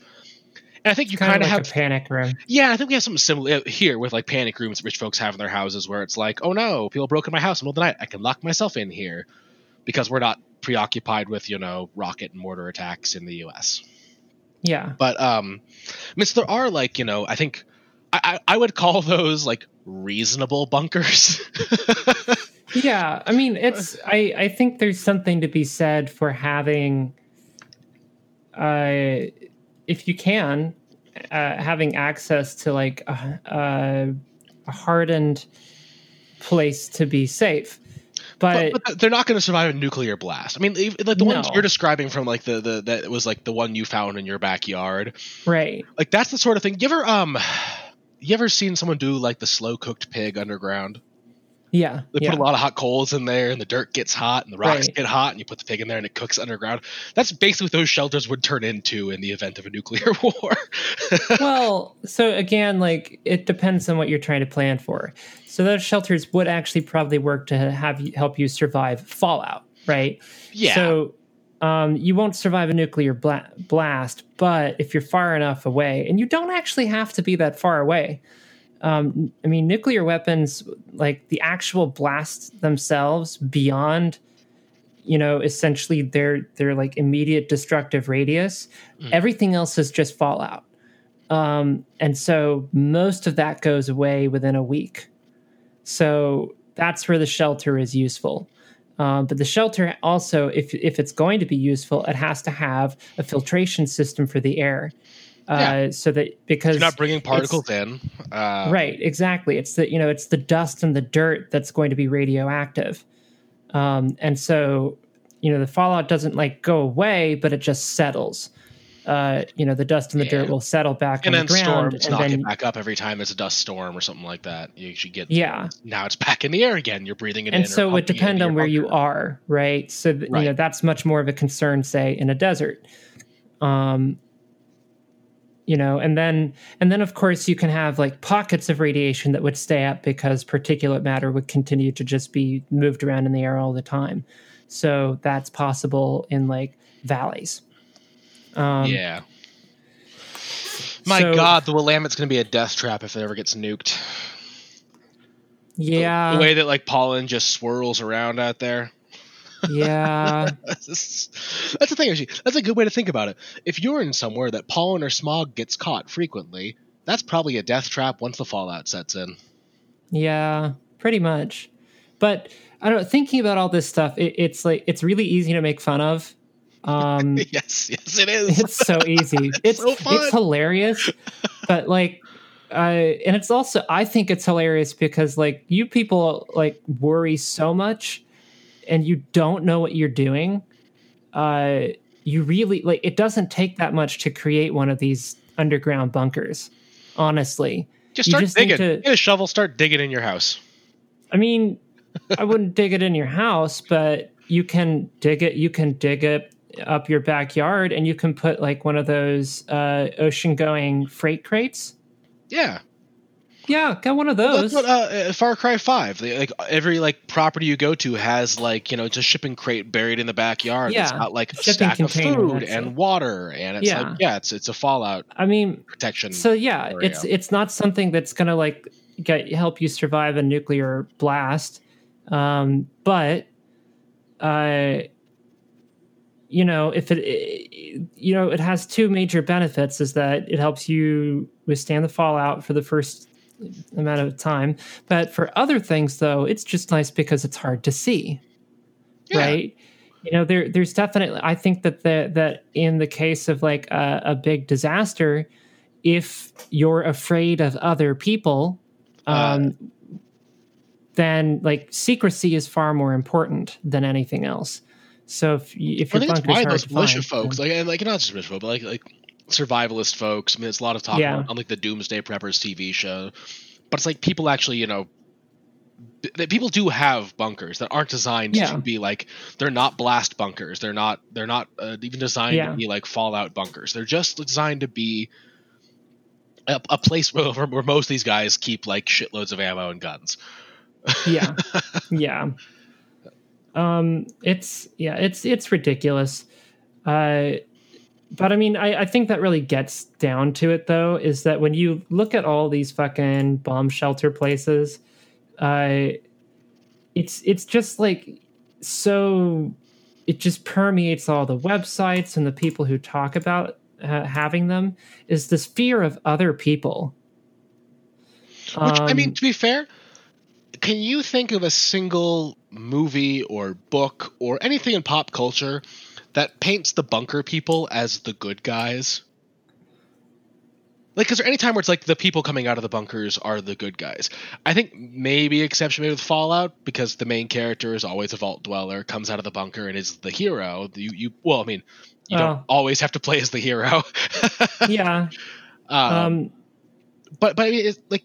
And I think you Kind of like have a panic room. yeah, I think we have something similar uh, here with like panic rooms rich folks have in their houses where it's like, oh no, people broke in my house in the middle of the night. I can lock myself in here because we're not preoccupied with, you know, rocket and mortar attacks in the US. Yeah. But um I mean so there are like, you know, I think I, I, I would call those like reasonable bunkers. Yeah. I mean, it's, I, I think there's something to be said for having, uh, if you can, uh, having access to like a, a, hardened place to be safe. But, but, but they're not going to survive a nuclear blast. I mean, like the ones you're describing from like the the that was like the one you found in your backyard. right. Like that's the sort of thing. You ever um, you ever seen someone do like the slow cooked pig underground? Yeah. They yeah. put a lot of hot coals in there, and the dirt gets hot, and the rocks Right. get hot, and you put the pig in there, and it cooks underground. That's basically what those shelters would turn into in the event of a nuclear war. well, so again, like it depends on what you're trying to plan for. So those shelters would actually probably work to have you, help you survive fallout, right? yeah, So um, you won't survive a nuclear bla- blast, but if you're far enough away, and you don't actually have to be that far away. Um, I mean, nuclear weapons, like the actual blasts themselves, beyond, you know, essentially their their like immediate destructive radius. Mm. Everything else is just fallout, um, and so most of that goes away within a week. So that's where the shelter is useful. Um, but the shelter also, if if it's going to be useful, it has to have a filtration system for the air. Uh, Yeah. So that because You're not bringing particles in. Uh, right, exactly. It's the you know it's the dust and the dirt that's going to be radioactive, um, and so you know the fallout doesn't like go away, but it just settles. Uh, you know the dust and the Yeah. dirt will settle back And on then the ground, storms and knock then it back up every time there's a dust storm or something like that. You should get yeah, now it's back in the air again. You're breathing it in. and or so it would depend on where you are right so th- you know that's much more of a concern say in a desert um you know and then and then of course you can have like pockets of radiation that would stay up because particulate matter would continue to just be moved around in the air all the time so that's possible in like valleys um yeah. My so- God, the Willamette's going to be a death trap if it ever gets nuked. yeah the way that like pollen just swirls around out there. Yeah That's that's the thing. Actually, that's a good way to think about it. If you're in somewhere that pollen or smog gets caught frequently, that's probably a death trap once the fallout sets in. Yeah, pretty much. But I don't know, thinking about all this stuff, it, it's like it's really easy to make fun of. Um yes, yes, it is. it's so easy. It's so fun. it's hilarious. But like uh and it's also I think it's hilarious because like you people like worry so much and you don't know what you're doing. Uh you really like it doesn't take that much to create one of these underground bunkers. Honestly. just start just digging. to- Get a shovel. Start digging in your house. I mean, I wouldn't dig it in your house, but you can dig it. You can dig it up your backyard, and you can put like one of those uh, ocean-going freight crates. Yeah, Yeah, got one of Well, those. that's what uh, Far Cry Five. They, like every like property you go to has like you know it's a shipping crate buried in the backyard. Yeah, it's got like a shipping stack of food and it. water, and it's Yeah. like yeah, it's it's a fallout I mean, protection. so yeah, area. it's it's not something that's gonna like get help you survive a nuclear blast, um, but uh, you know, if it, you know, it has two major benefits: is that it helps you withstand the fallout for the first amount of time, but for other things, though, it's just nice because it's hard to see Yeah. right? You know there there's definitely i think that the that in the case of like a, a big disaster if you're afraid of other people um then like secrecy is far more important than anything else. So if if I your think that's why those militia find, folks, like and, like not just militia folk, but like like survivalist folks. I mean, there's a lot of talk Yeah. on, on like the Doomsday Preppers TV show, but it's like people actually, you know, that people do have bunkers that aren't designed Yeah. to be like they're not blast bunkers. They're not they're not uh, even designed Yeah. to be like fallout bunkers. They're just designed to be a, a place where, where most of these guys keep like shitloads of ammo and guns. yeah yeah um it's yeah it's it's ridiculous uh but i mean I, I think that really gets down to it though is that when you look at all these fucking bomb shelter places uh it's it's just like so it just permeates all the websites and the people who talk about uh, having them is this fear of other people. Which I mean, Um, to be fair, can you think of a single movie or book or anything in pop culture that paints the bunker people as the good guys? Like, is there any time where it's like the people coming out of the bunkers are the good guys? I think maybe exception made with Fallout because the main character is always a vault dweller, comes out of the bunker and is the hero. You, you well, I mean, you don't Oh. always have to play as the hero. yeah um, um but but I mean, it's like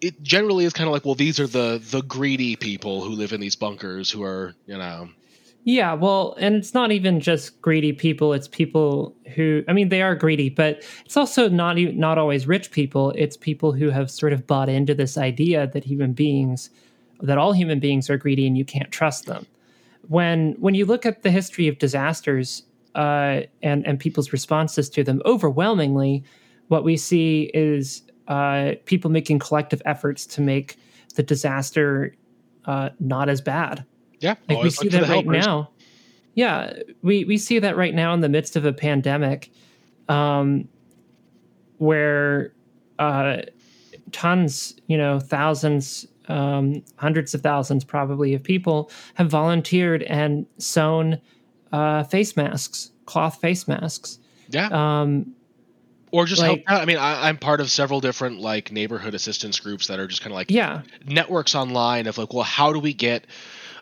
it generally is kind of like well these are the the greedy people who live in these bunkers who are you know Yeah, well, and it's not even just greedy people. It's people who, I mean, they are greedy, but it's also not not always rich people. It's people who have sort of bought into this idea that human beings, that all human beings are greedy, and you can't trust them. When when you look at the history of disasters uh, and and people's responses to them, overwhelmingly, what we see is uh, people making collective efforts to make the disaster uh, not as bad yeah. Like we see that right helpers. now. Yeah we we see that right now in the midst of a pandemic um where uh tons you know thousands um hundreds of thousands probably of people have volunteered and sewn uh face masks cloth face masks. Yeah. Um or just help out. I mean, I, I'm part of several different like neighborhood assistance groups that are just kind of like Yeah, networks online of like, well, how do we get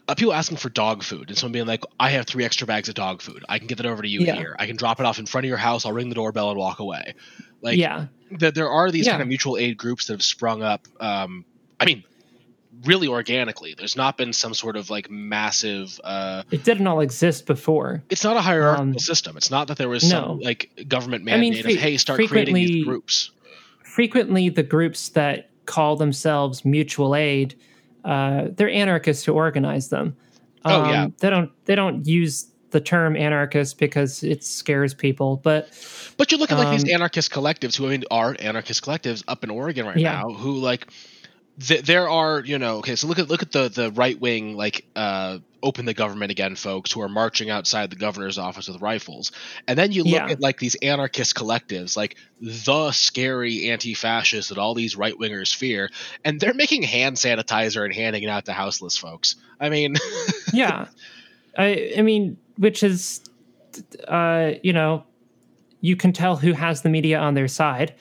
uh, people asking for dog food and someone being like, I have three extra bags of dog food. I can get that over to you Yeah. here. I can drop it off in front of your house. I'll ring the doorbell and walk away. Like, yeah, th- there are these Yeah. kind of mutual aid groups that have sprung up. Um, I mean, really organically. There's not been some sort of like massive. Uh, it didn't all exist before. it's not a hierarchical Um, system. It's not that there was some like government I mean, mandate fre- of hey, start creating these groups. frequently the groups that call themselves mutual aid uh, they're anarchists who organize them Oh, yeah. they don't they don't use the term anarchist because it scares people but But you look at like these Um, anarchist collectives who I mean are anarchist collectives up in Oregon right Yeah. now who like th- there are you know okay so look at look at the the right wing like uh open the government again folks who are marching outside the governor's office with rifles. And then you look Yeah. at like these anarchist collectives like the scary anti-fascists that all these right wingers fear. And they're making hand sanitizer and handing it out to houseless folks. I mean yeah. I i mean which is uh you know you can tell who has the media on their side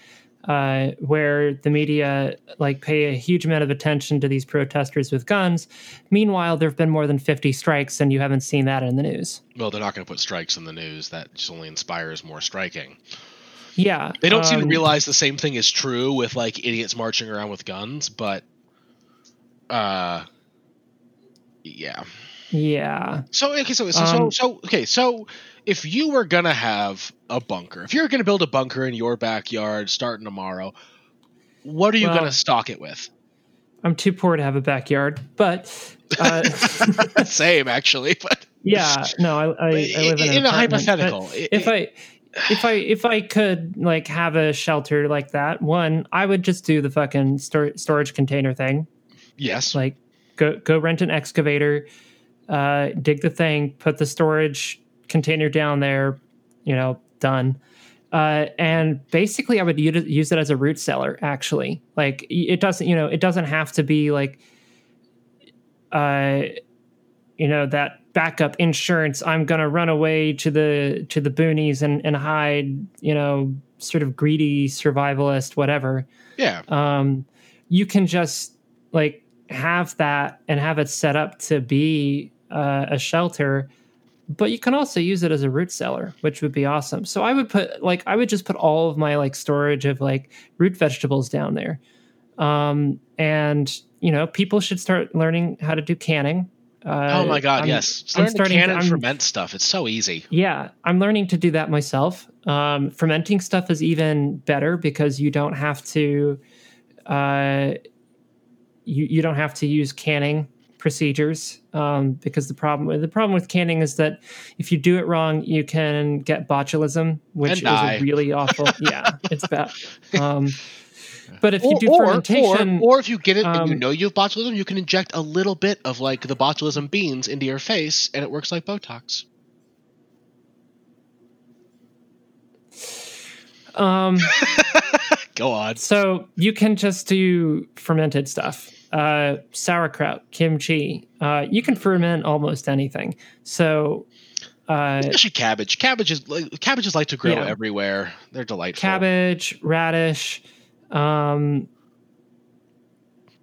uh where the media like pay a huge amount of attention to these protesters with guns. Meanwhile there have been more than 50 strikes and you haven't seen that in the news. Well they're not going to put strikes in the news. That just only inspires more striking. Yeah They don't seem to um, realize the same thing is true with like idiots marching around with guns, but uh yeah. yeah. So okay, so so, so Um, so okay, so if you were gonna have a bunker, if you're gonna build a bunker in your backyard starting tomorrow, what are you Well- gonna stock it with? i'm too poor to have a backyard but uh Same actually, but yeah no i, I, I live in, in a but- hypothetical. if i- I if I if I could like have a shelter like that, one I would just do the fucking stor- storage container thing. yes, Like go go rent an excavator, uh, dig the thing, put the storage container down there. You know, done. Uh, and basically, I would use it as a root cellar. Actually, like it doesn't, you know, it doesn't have to be like, uh, you know, that backup insurance. I'm gonna run away to the to the boonies and and hide. You know, sort of greedy survivalist, whatever yeah. um, you can just like have that and have it set up to be uh, a shelter but you can also use it as a root cellar which would be awesome so i would put like i would just put all of my like storage of like root vegetables down there um, and you know people should start learning how to do canning uh, oh my god, I'm- yes. I'm Learn to starting can and I'm- ferment stuff. It's so easy. yeah, I'm learning to do that myself. Um, fermenting stuff is even better because you don't have to, uh, you you don't have to use canning procedures. Um, because the problem the problem with canning is that if you do it wrong, you can get botulism, which is a really awful. yeah, it's bad. Um, but if you do or, fermentation, or, or if you get it and you um, know you have botulism, you can inject a little bit of like the botulism beans into your face, and it works like Botox. um, Go on. So you can just do fermented stuff, uh, sauerkraut, kimchi. Uh, you can ferment almost anything. So uh, Especially cabbage. Cabbages, like, cabbages like to grow Yeah. everywhere. They're delightful. cabbage, radish, um,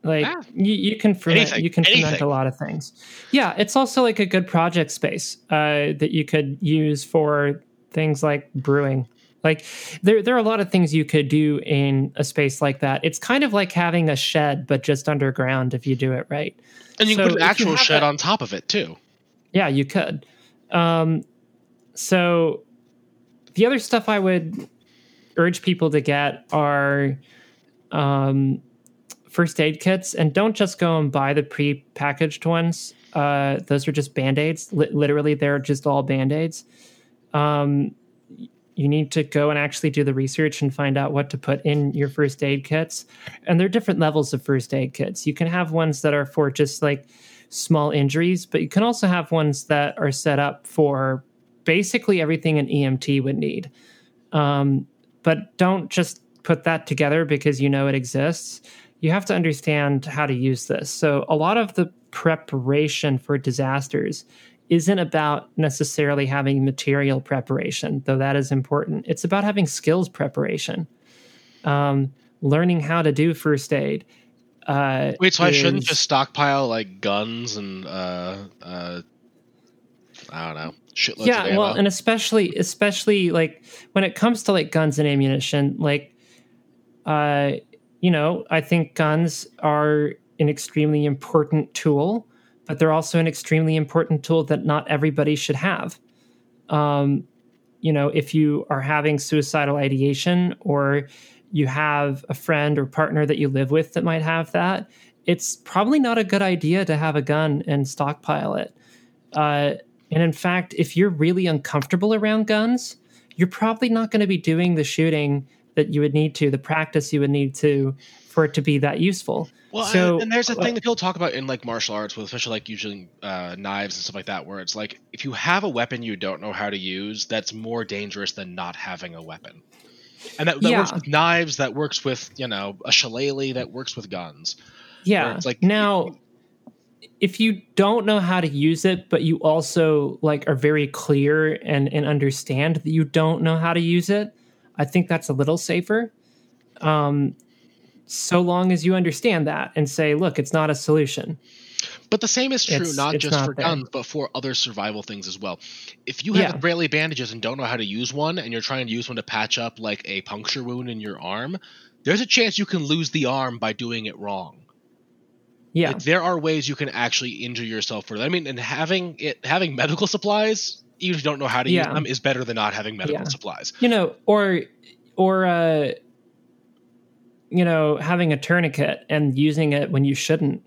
like Ah. you, you can ferment. Anything, You can ferment a lot of things. Yeah, it's also like a good project space uh, that you could use for things like brewing. Like there, there are a lot of things you could do in a space like that. It's kind of like having a shed, but just underground if you do it right. and you so can put an actual shed that- on top of it too. Yeah, you could. Um, so the other stuff I would urge people to get are um, first aid kits, and don't just go and buy the pre-packaged ones. Uh, those are just band aids. Li- literally, they're just all band aids. Um, you need to go and actually do the research and find out what to put in your first aid kits. And there are different levels of first aid kits. You can have ones that are for just like small injuries, but you can also have ones that are set up for basically everything an EMT would need. Um, but don't just put that together because you know it exists. You have to understand how to use this. So, a lot of the preparation for disasters isn't about necessarily having material preparation, though that is important. It's about having skills preparation, um, learning how to do first aid. Uh, Wait, so I shouldn't just stockpile like guns and uh, uh, I don't know, shitloads of yeah well and especially especially like when it comes to like guns and ammunition like uh you know i think guns are an extremely important tool but they're also an extremely important tool that not everybody should have. Um you know if you are having suicidal ideation or you have a friend or partner that you live with that might have that it's probably not a good idea to have a gun and stockpile it. Uh, and in fact, if you're really uncomfortable around guns, you're probably not going to be doing the shooting that you would need to, the practice you would need to for it to be that useful. Well, So- and, and there's a thing that people talk about in like martial arts, with especially like using uh, knives and stuff like that, where it's like if you have a weapon you don't know how to use, that's more dangerous than not having a weapon. And that, that works with knives, that works with you know a shillelagh, that works with guns. Yeah. it's like- now, if you don't know how to use it, but you also like are very clear and and understand that you don't know how to use it, I think that's a little safer. Um, so long as you understand that and say, look, it's not a solution. But the same is true It's- not it's just not for there. guns, but for other survival things as well. If you have Yeah. Israeli bandages and don't know how to use one, and you're trying to use one to patch up like a puncture wound in your arm, there's a chance you can lose the arm by doing it wrong. Yeah. Like, there are ways you can actually injure yourself for that. I mean, and having it having medical supplies, even if you don't know how to Yeah. use them, is better than not having medical Yeah. supplies. you know or or uh you know having a tourniquet and using it when you shouldn't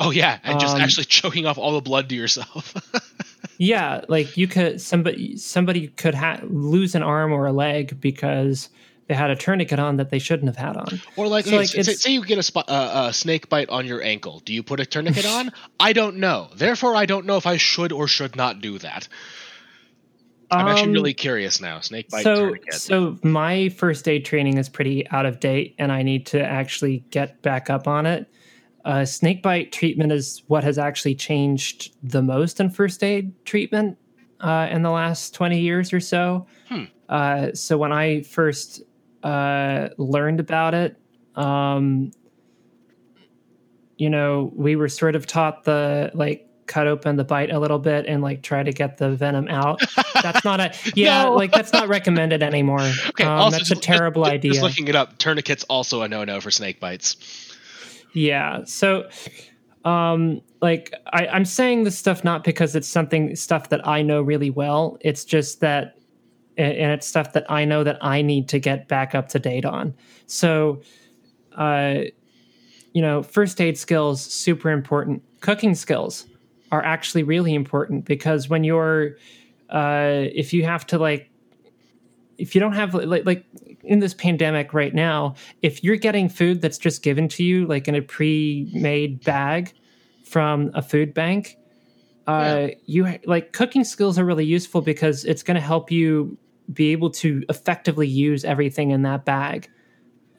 Oh yeah, and just Um, actually choking off all the blood to yourself. yeah like you could somebody somebody could ha- lose an arm or a leg because they had a tourniquet on that they shouldn't have had on or like, So, okay, like, say, say- you get a, sp- uh, a snake bite on your ankle. Do you put a tourniquet on? I don't know. Therefore, I don't know if I should or should not do that. I'm actually Um, really curious now. Snake bite so so my first aid training is pretty out of date and i need to actually get back up on it uh, snake bite treatment is what has actually changed the most in first aid treatment uh, in the last 20 years or so Hmm. uh, so when i first uh, learned about it um, you know we were sort of taught the like cut open the bite a little bit and like try to get the venom out. That's not a yeah No. like that's not recommended anymore. Okay, um, also that's a terrible just, idea. Just looking it up, tourniquet's also a no-no for snake bites. yeah so um like I, i'm saying this stuff not because it's something stuff that i know really well. It's just that and it's stuff that i know that i need to get back up to date on. So uh you know first aid skills super important. Cooking skills are actually really important because when you're uh if you have to like if you don't have like like in this pandemic right now if you're getting food that's just given to you like in a pre-made bag from a food bank uh you like cooking skills are really useful because it's going to help you be able to effectively use everything in that bag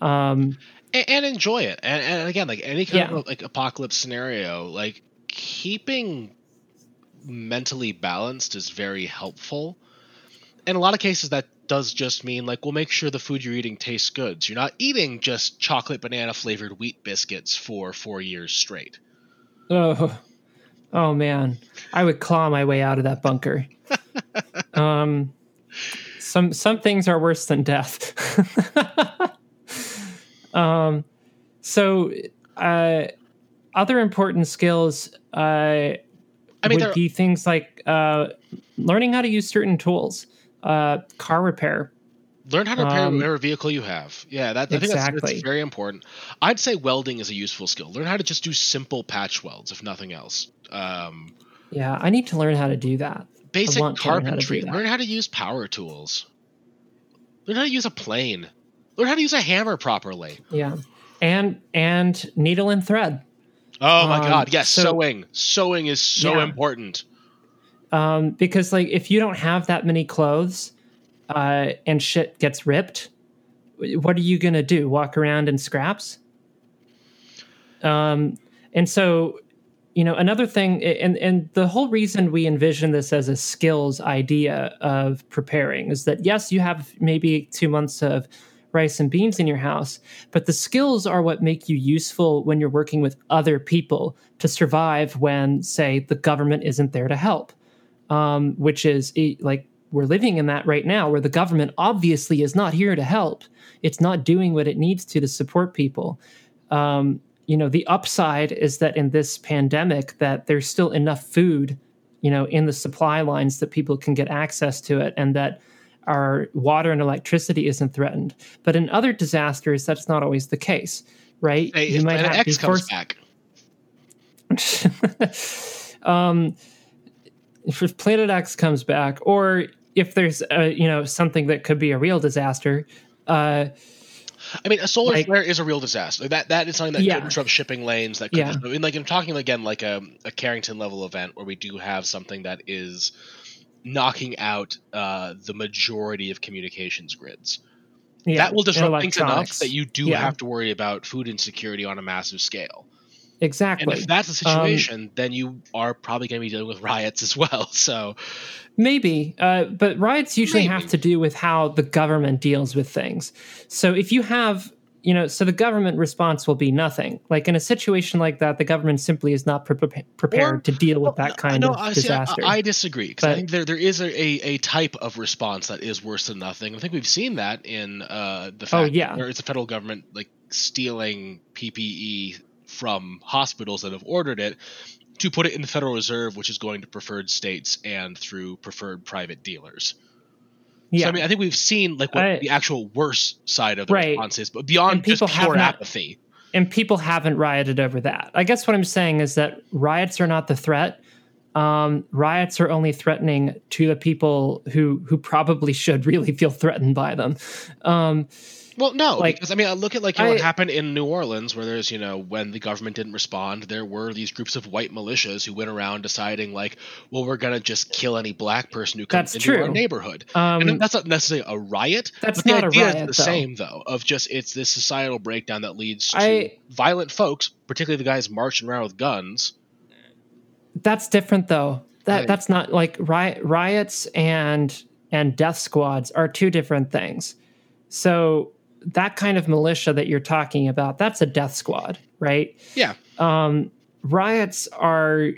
um and, and enjoy it. And, and again, like any kind Yeah. of like apocalypse scenario, like keeping mentally balanced is very helpful. In a lot of cases, that does just mean like, we'll make sure the food you're eating tastes good. So you're not eating just chocolate banana flavored wheat biscuits for four years straight. Oh, oh man, I would claw my way out of that bunker. um, some some things are worse than death. um, so uh, other important skills uh, I mean, would be things like uh, learning how to use certain tools, uh, car repair. learn how to repair um, whatever vehicle you have. Yeah, that, I think that's, that's very important. I'd say welding is a useful skill. Learn how to just do simple patch welds, if nothing else. Um, Yeah, I need to learn how to do that. basic to learn how carpentry. Learn how to use power tools. Learn how to use a plane. Learn how to use a hammer properly. Yeah, and and needle and thread. Oh my Um, god, yes, so- sewing. Sewing is so Yeah. important. um, because like if you don't have that many clothes uh, and shit gets ripped, what are you gonna do? Walk around in scraps? Um, and so you know another thing and and the whole reason we envision this as a skills idea of preparing is that yes you have maybe two months of rice and beans in your house but the skills are what make you useful when you're working with other people to survive when say the government isn't there to help. Um, which is like we're living in that right now where the government obviously is not here to help. It's not doing what it needs to to support people. Um, you know the upside is that in this pandemic that there's still enough food you know in the supply lines that people can get access to it and that our water and electricity isn't threatened but in other disasters that's not always the case right hey, you might have X comes forced... back um if planet x comes back or if there's a, you know something that could be a real disaster uh I mean, a solar like, flare is a real disaster. That that is something that yeah. could disrupt shipping lanes. That could, yeah. I mean, like I'm talking again, like a, a Carrington level event where we do have something that is knocking out uh, the majority of communications grids. Yeah. That will disrupt things enough that you do yeah. have to worry about food insecurity on a massive scale. Exactly. And if that's the um, situation, um, then you are probably going to be dealing with riots as well. So maybe, uh, but riots usually maybe. have to do with how the government deals with things. So if you have, you know, so the government response will be nothing. Like in a situation like that, the government simply is not pre- prepared or, to deal with that kind no, of disaster. I, I disagree because I think there there is a, a, type of response that is worse than nothing. I think we've seen that in uh, the oh, fact oh, yeah. where it's the federal government like stealing PPE from hospitals that have ordered it to put it in the Federal Reserve, which is going to preferred states and through preferred private dealers. Yeah. So I mean, I think we've seen like what I, the actual worst side of the right. response is, but beyond just pure not, apathy. And people haven't rioted over that. I guess what I'm saying is that riots are not the threat. Um, riots are only threatening to the people who who probably should really feel threatened by them. Um, well, no, like, because I mean, I look at like you know, I, what happened in New Orleans, where there's you know when the government didn't respond, there were these groups of white militias who went around deciding like, well, we're gonna just kill any black person who comes into true. our neighborhood, um, and that's not necessarily a riot. That's not a riot. the though. same though, of just it's this societal breakdown that leads to I, violent folks, particularly the guys marching around with guns. That's different though. That that's not like riot, riots and and death squads are two different things. So that kind of militia that you're talking about, that's a death squad, right? Yeah. Um, riots are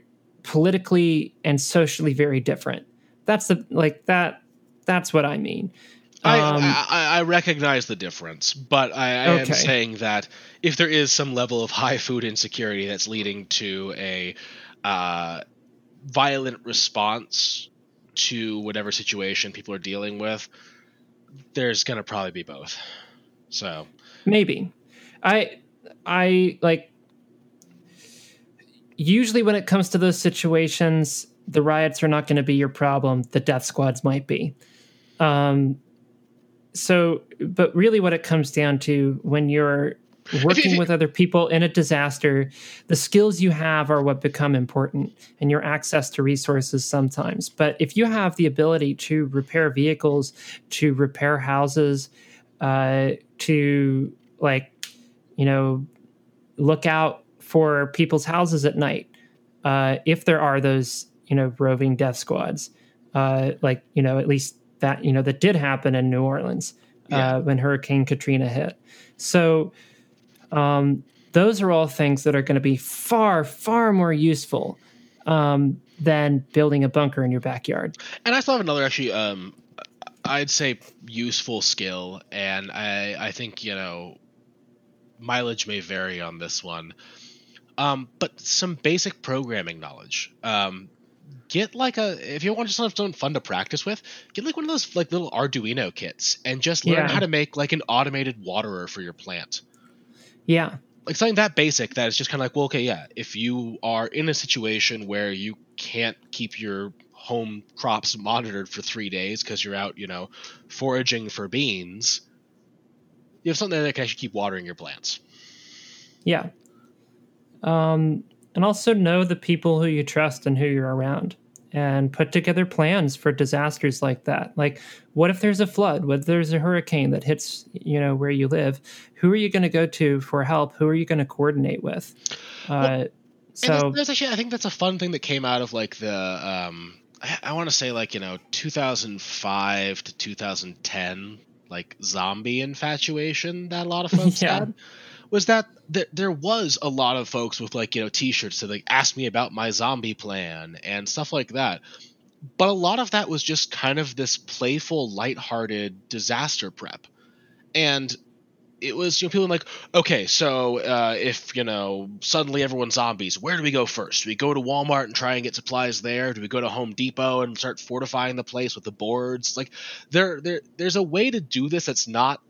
politically and socially very different. That's the like that. That's what I mean. Um, I, I, I recognize the difference, but I, I okay. am saying that if there is some level of high food insecurity that's leading to a uh, violent response to whatever situation people are dealing with, there's going to probably be both. So maybe I I like usually when it comes to those situations, the riots are not going to be your problem. The death squads might be. Um, so, but really, what it comes down to when you're working with other people in a disaster, the skills you have are what become important and your access to resources sometimes. But if you have the ability to repair vehicles, to repair houses, uh, to like you know look out for people's houses at night uh, if there are those you know roving death squads. Uh, like you know at least that you know that did happen in New Orleans uh, yeah. when Hurricane Katrina hit. So um, those are all things that are going to be far far more useful um, than building a bunker in your backyard. And I still have another actually um, I'd say useful skill, and I I think you know mileage may vary on this one, um, but some basic programming knowledge. Um, get like a if you want just something fun to practice with, get like one of those like little Arduino kits and just learn yeah. how to make like an automated waterer for your plant. Yeah. Like something that basic that is just kind of like, well, okay, yeah. If you are in a situation where you can't keep your home crops monitored for three days because you're out, you know, foraging for beans, you have something that can actually keep watering your plants. Yeah. Um, and also know the people who you trust and who you're around and put together plans for disasters like that. Like, what if there's a flood? What if there's a hurricane that hits, you know, where you live? Who are you going to go to for help? Who are you going to coordinate with? Uh, So there's actually, I think that's a fun thing that came out of like the, um, I, I want to say like you know 2005 to 2010, like zombie infatuation that a lot of folks Yeah. had. Was that th- there was a lot of folks with like you know T-shirts that like ask me about my zombie plan and stuff like that, but a lot of that was just kind of this playful, lighthearted disaster prep, and it was you know people like okay so uh, if you know suddenly everyone's zombies where do we go first? Do we go to walmart and try and get supplies there? Do we go to home depot and start fortifying the place with the boards? Like there there there's a way to do this that's not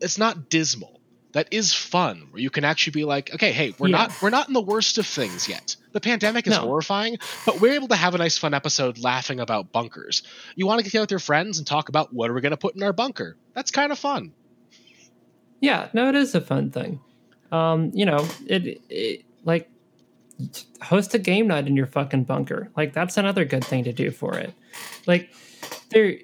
it's not dismal. That is fun where you can actually be like okay hey we're Yeah. not we're not in the worst of things yet. The pandemic is No. horrifying but we're able to have a nice fun episode laughing about bunkers. You want to get together with your friends and talk about what are we going to put in our bunker? That's kind of fun yeah, no, it is a fun thing. Um, you know, it, it like host a game night in your fucking bunker. Like that's another good thing to do for it. Like there,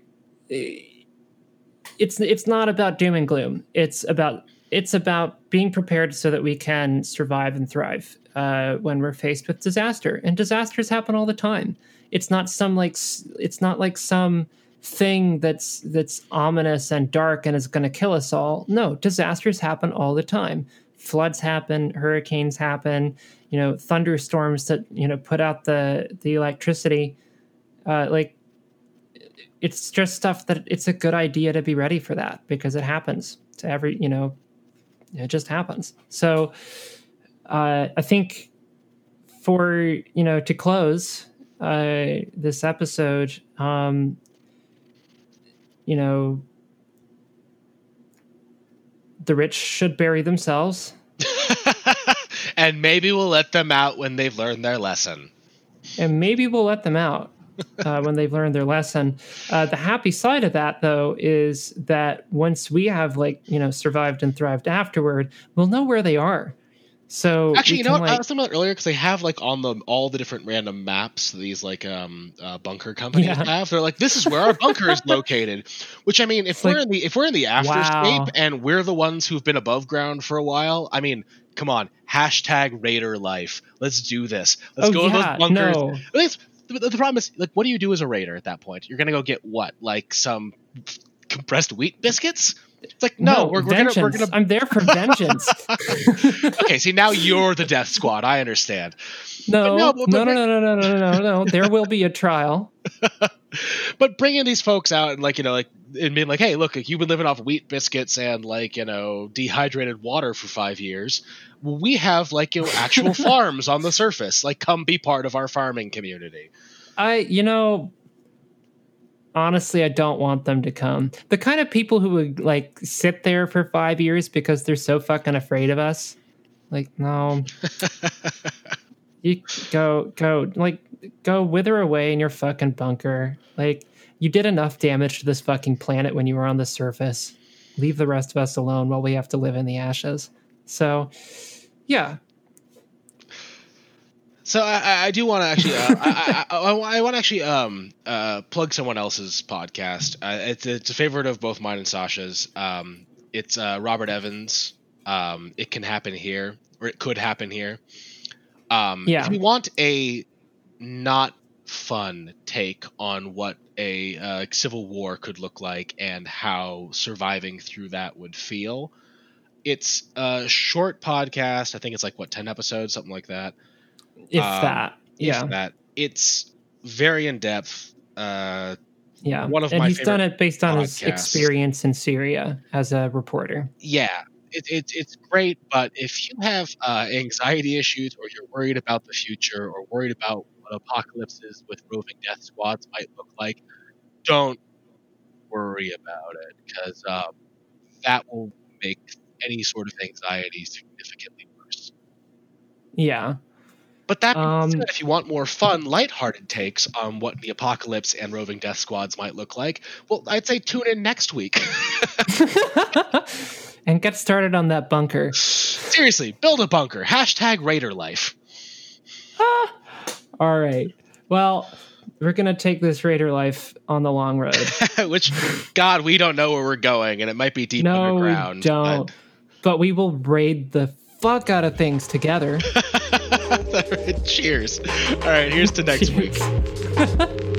it's it's not about doom and gloom. It's about it's about being prepared so that we can survive and thrive uh, when we're faced with disaster. And disasters happen all the time. It's not some like it's not like some thing that's that's ominous and dark and is going to kill us all. No, disasters happen all the time. Floods happen, hurricanes happen, you know, thunderstorms that you know put out the the electricity. Uh, like it's just stuff that it's a good idea to be ready for that because it happens to every you know it just happens so uh, i think for you know to close uh, this episode um, you know the rich should bury themselves and maybe we'll let them out when they've learned their lesson. and maybe we'll let them out uh, when they've learned their lesson. Uh, the happy side of that, though, is that once we have like you know survived and thrived afterward, we'll know where they are. So Actually, you know what? I was thinking about earlier because they have like on the all the different random maps these like um uh, bunker companies Yeah. have. They're like, this is where our bunker is located. Which I mean, if It's we're like- in the if we're in the afterscape Wow. and we're the ones who've been above ground for a while, I mean, come on, hashtag Raider life. Let's do this. Let's oh go to yeah, those bunkers. no, least the, the problem is like, what do you do as a raider at that point? You're gonna go get what? Like some compressed wheat biscuits? It's like no, we're, we're gonna we're gonna I'm there for vengeance. okay, see now you're the death squad. I understand. no, no, no, but- no, no, no, no, no, no, no, no. There will be a trial. But bringing these folks out and like you know like and being like, hey, look, you've been living off wheat biscuits and like you know dehydrated water for five years. We have like you know actual farms on the surface. Like, come be part of our farming community. I, you know, honestly, I don't want them to come. The kind of people who would like sit there for five years because they're so fucking afraid of us. Like, no, you go, go, like, go wither away in your fucking bunker. Like, you did enough damage to this fucking planet when you were on the surface. Leave the rest of us alone while we have to live in the ashes. So, yeah, So I, I- do want to actually, uh, I, I, I, I want to actually um, uh, plug someone else's podcast. Uh, it's it's a favorite of both mine and Sasha's. Um, it's uh, Robert Evans. Um, it can happen here, or it could happen here. Um, Yeah. If you want a not fun take on what a uh, civil war could look like and how surviving through that would feel, it's a short podcast. I think it's like what ten episodes, something like that if Um, that, if yeah, that it's very in depth uh yeah. one of and my he's done it based on his experience in Syria as a reporter. yeah it, it, it's great but if you have uh, anxiety issues or you're worried about the future or worried about what apocalypses with roving death squads might look like don't worry about it because um, that will make any sort of anxiety significantly worse Yeah. But that being Um, said, if you want more fun, lighthearted takes on what the apocalypse and roving death squads might look like, well, I'd say tune in next week. and get started on that bunker. Seriously, build a bunker. Hashtag Raider life. Ah, All right. Well, we're gonna take this Raider life on the long road. Which, God, we don't know where we're going, and it might be deep no, underground. we don't. but- But we will raid the fuck out of things together. Cheers. All right, here's to next week.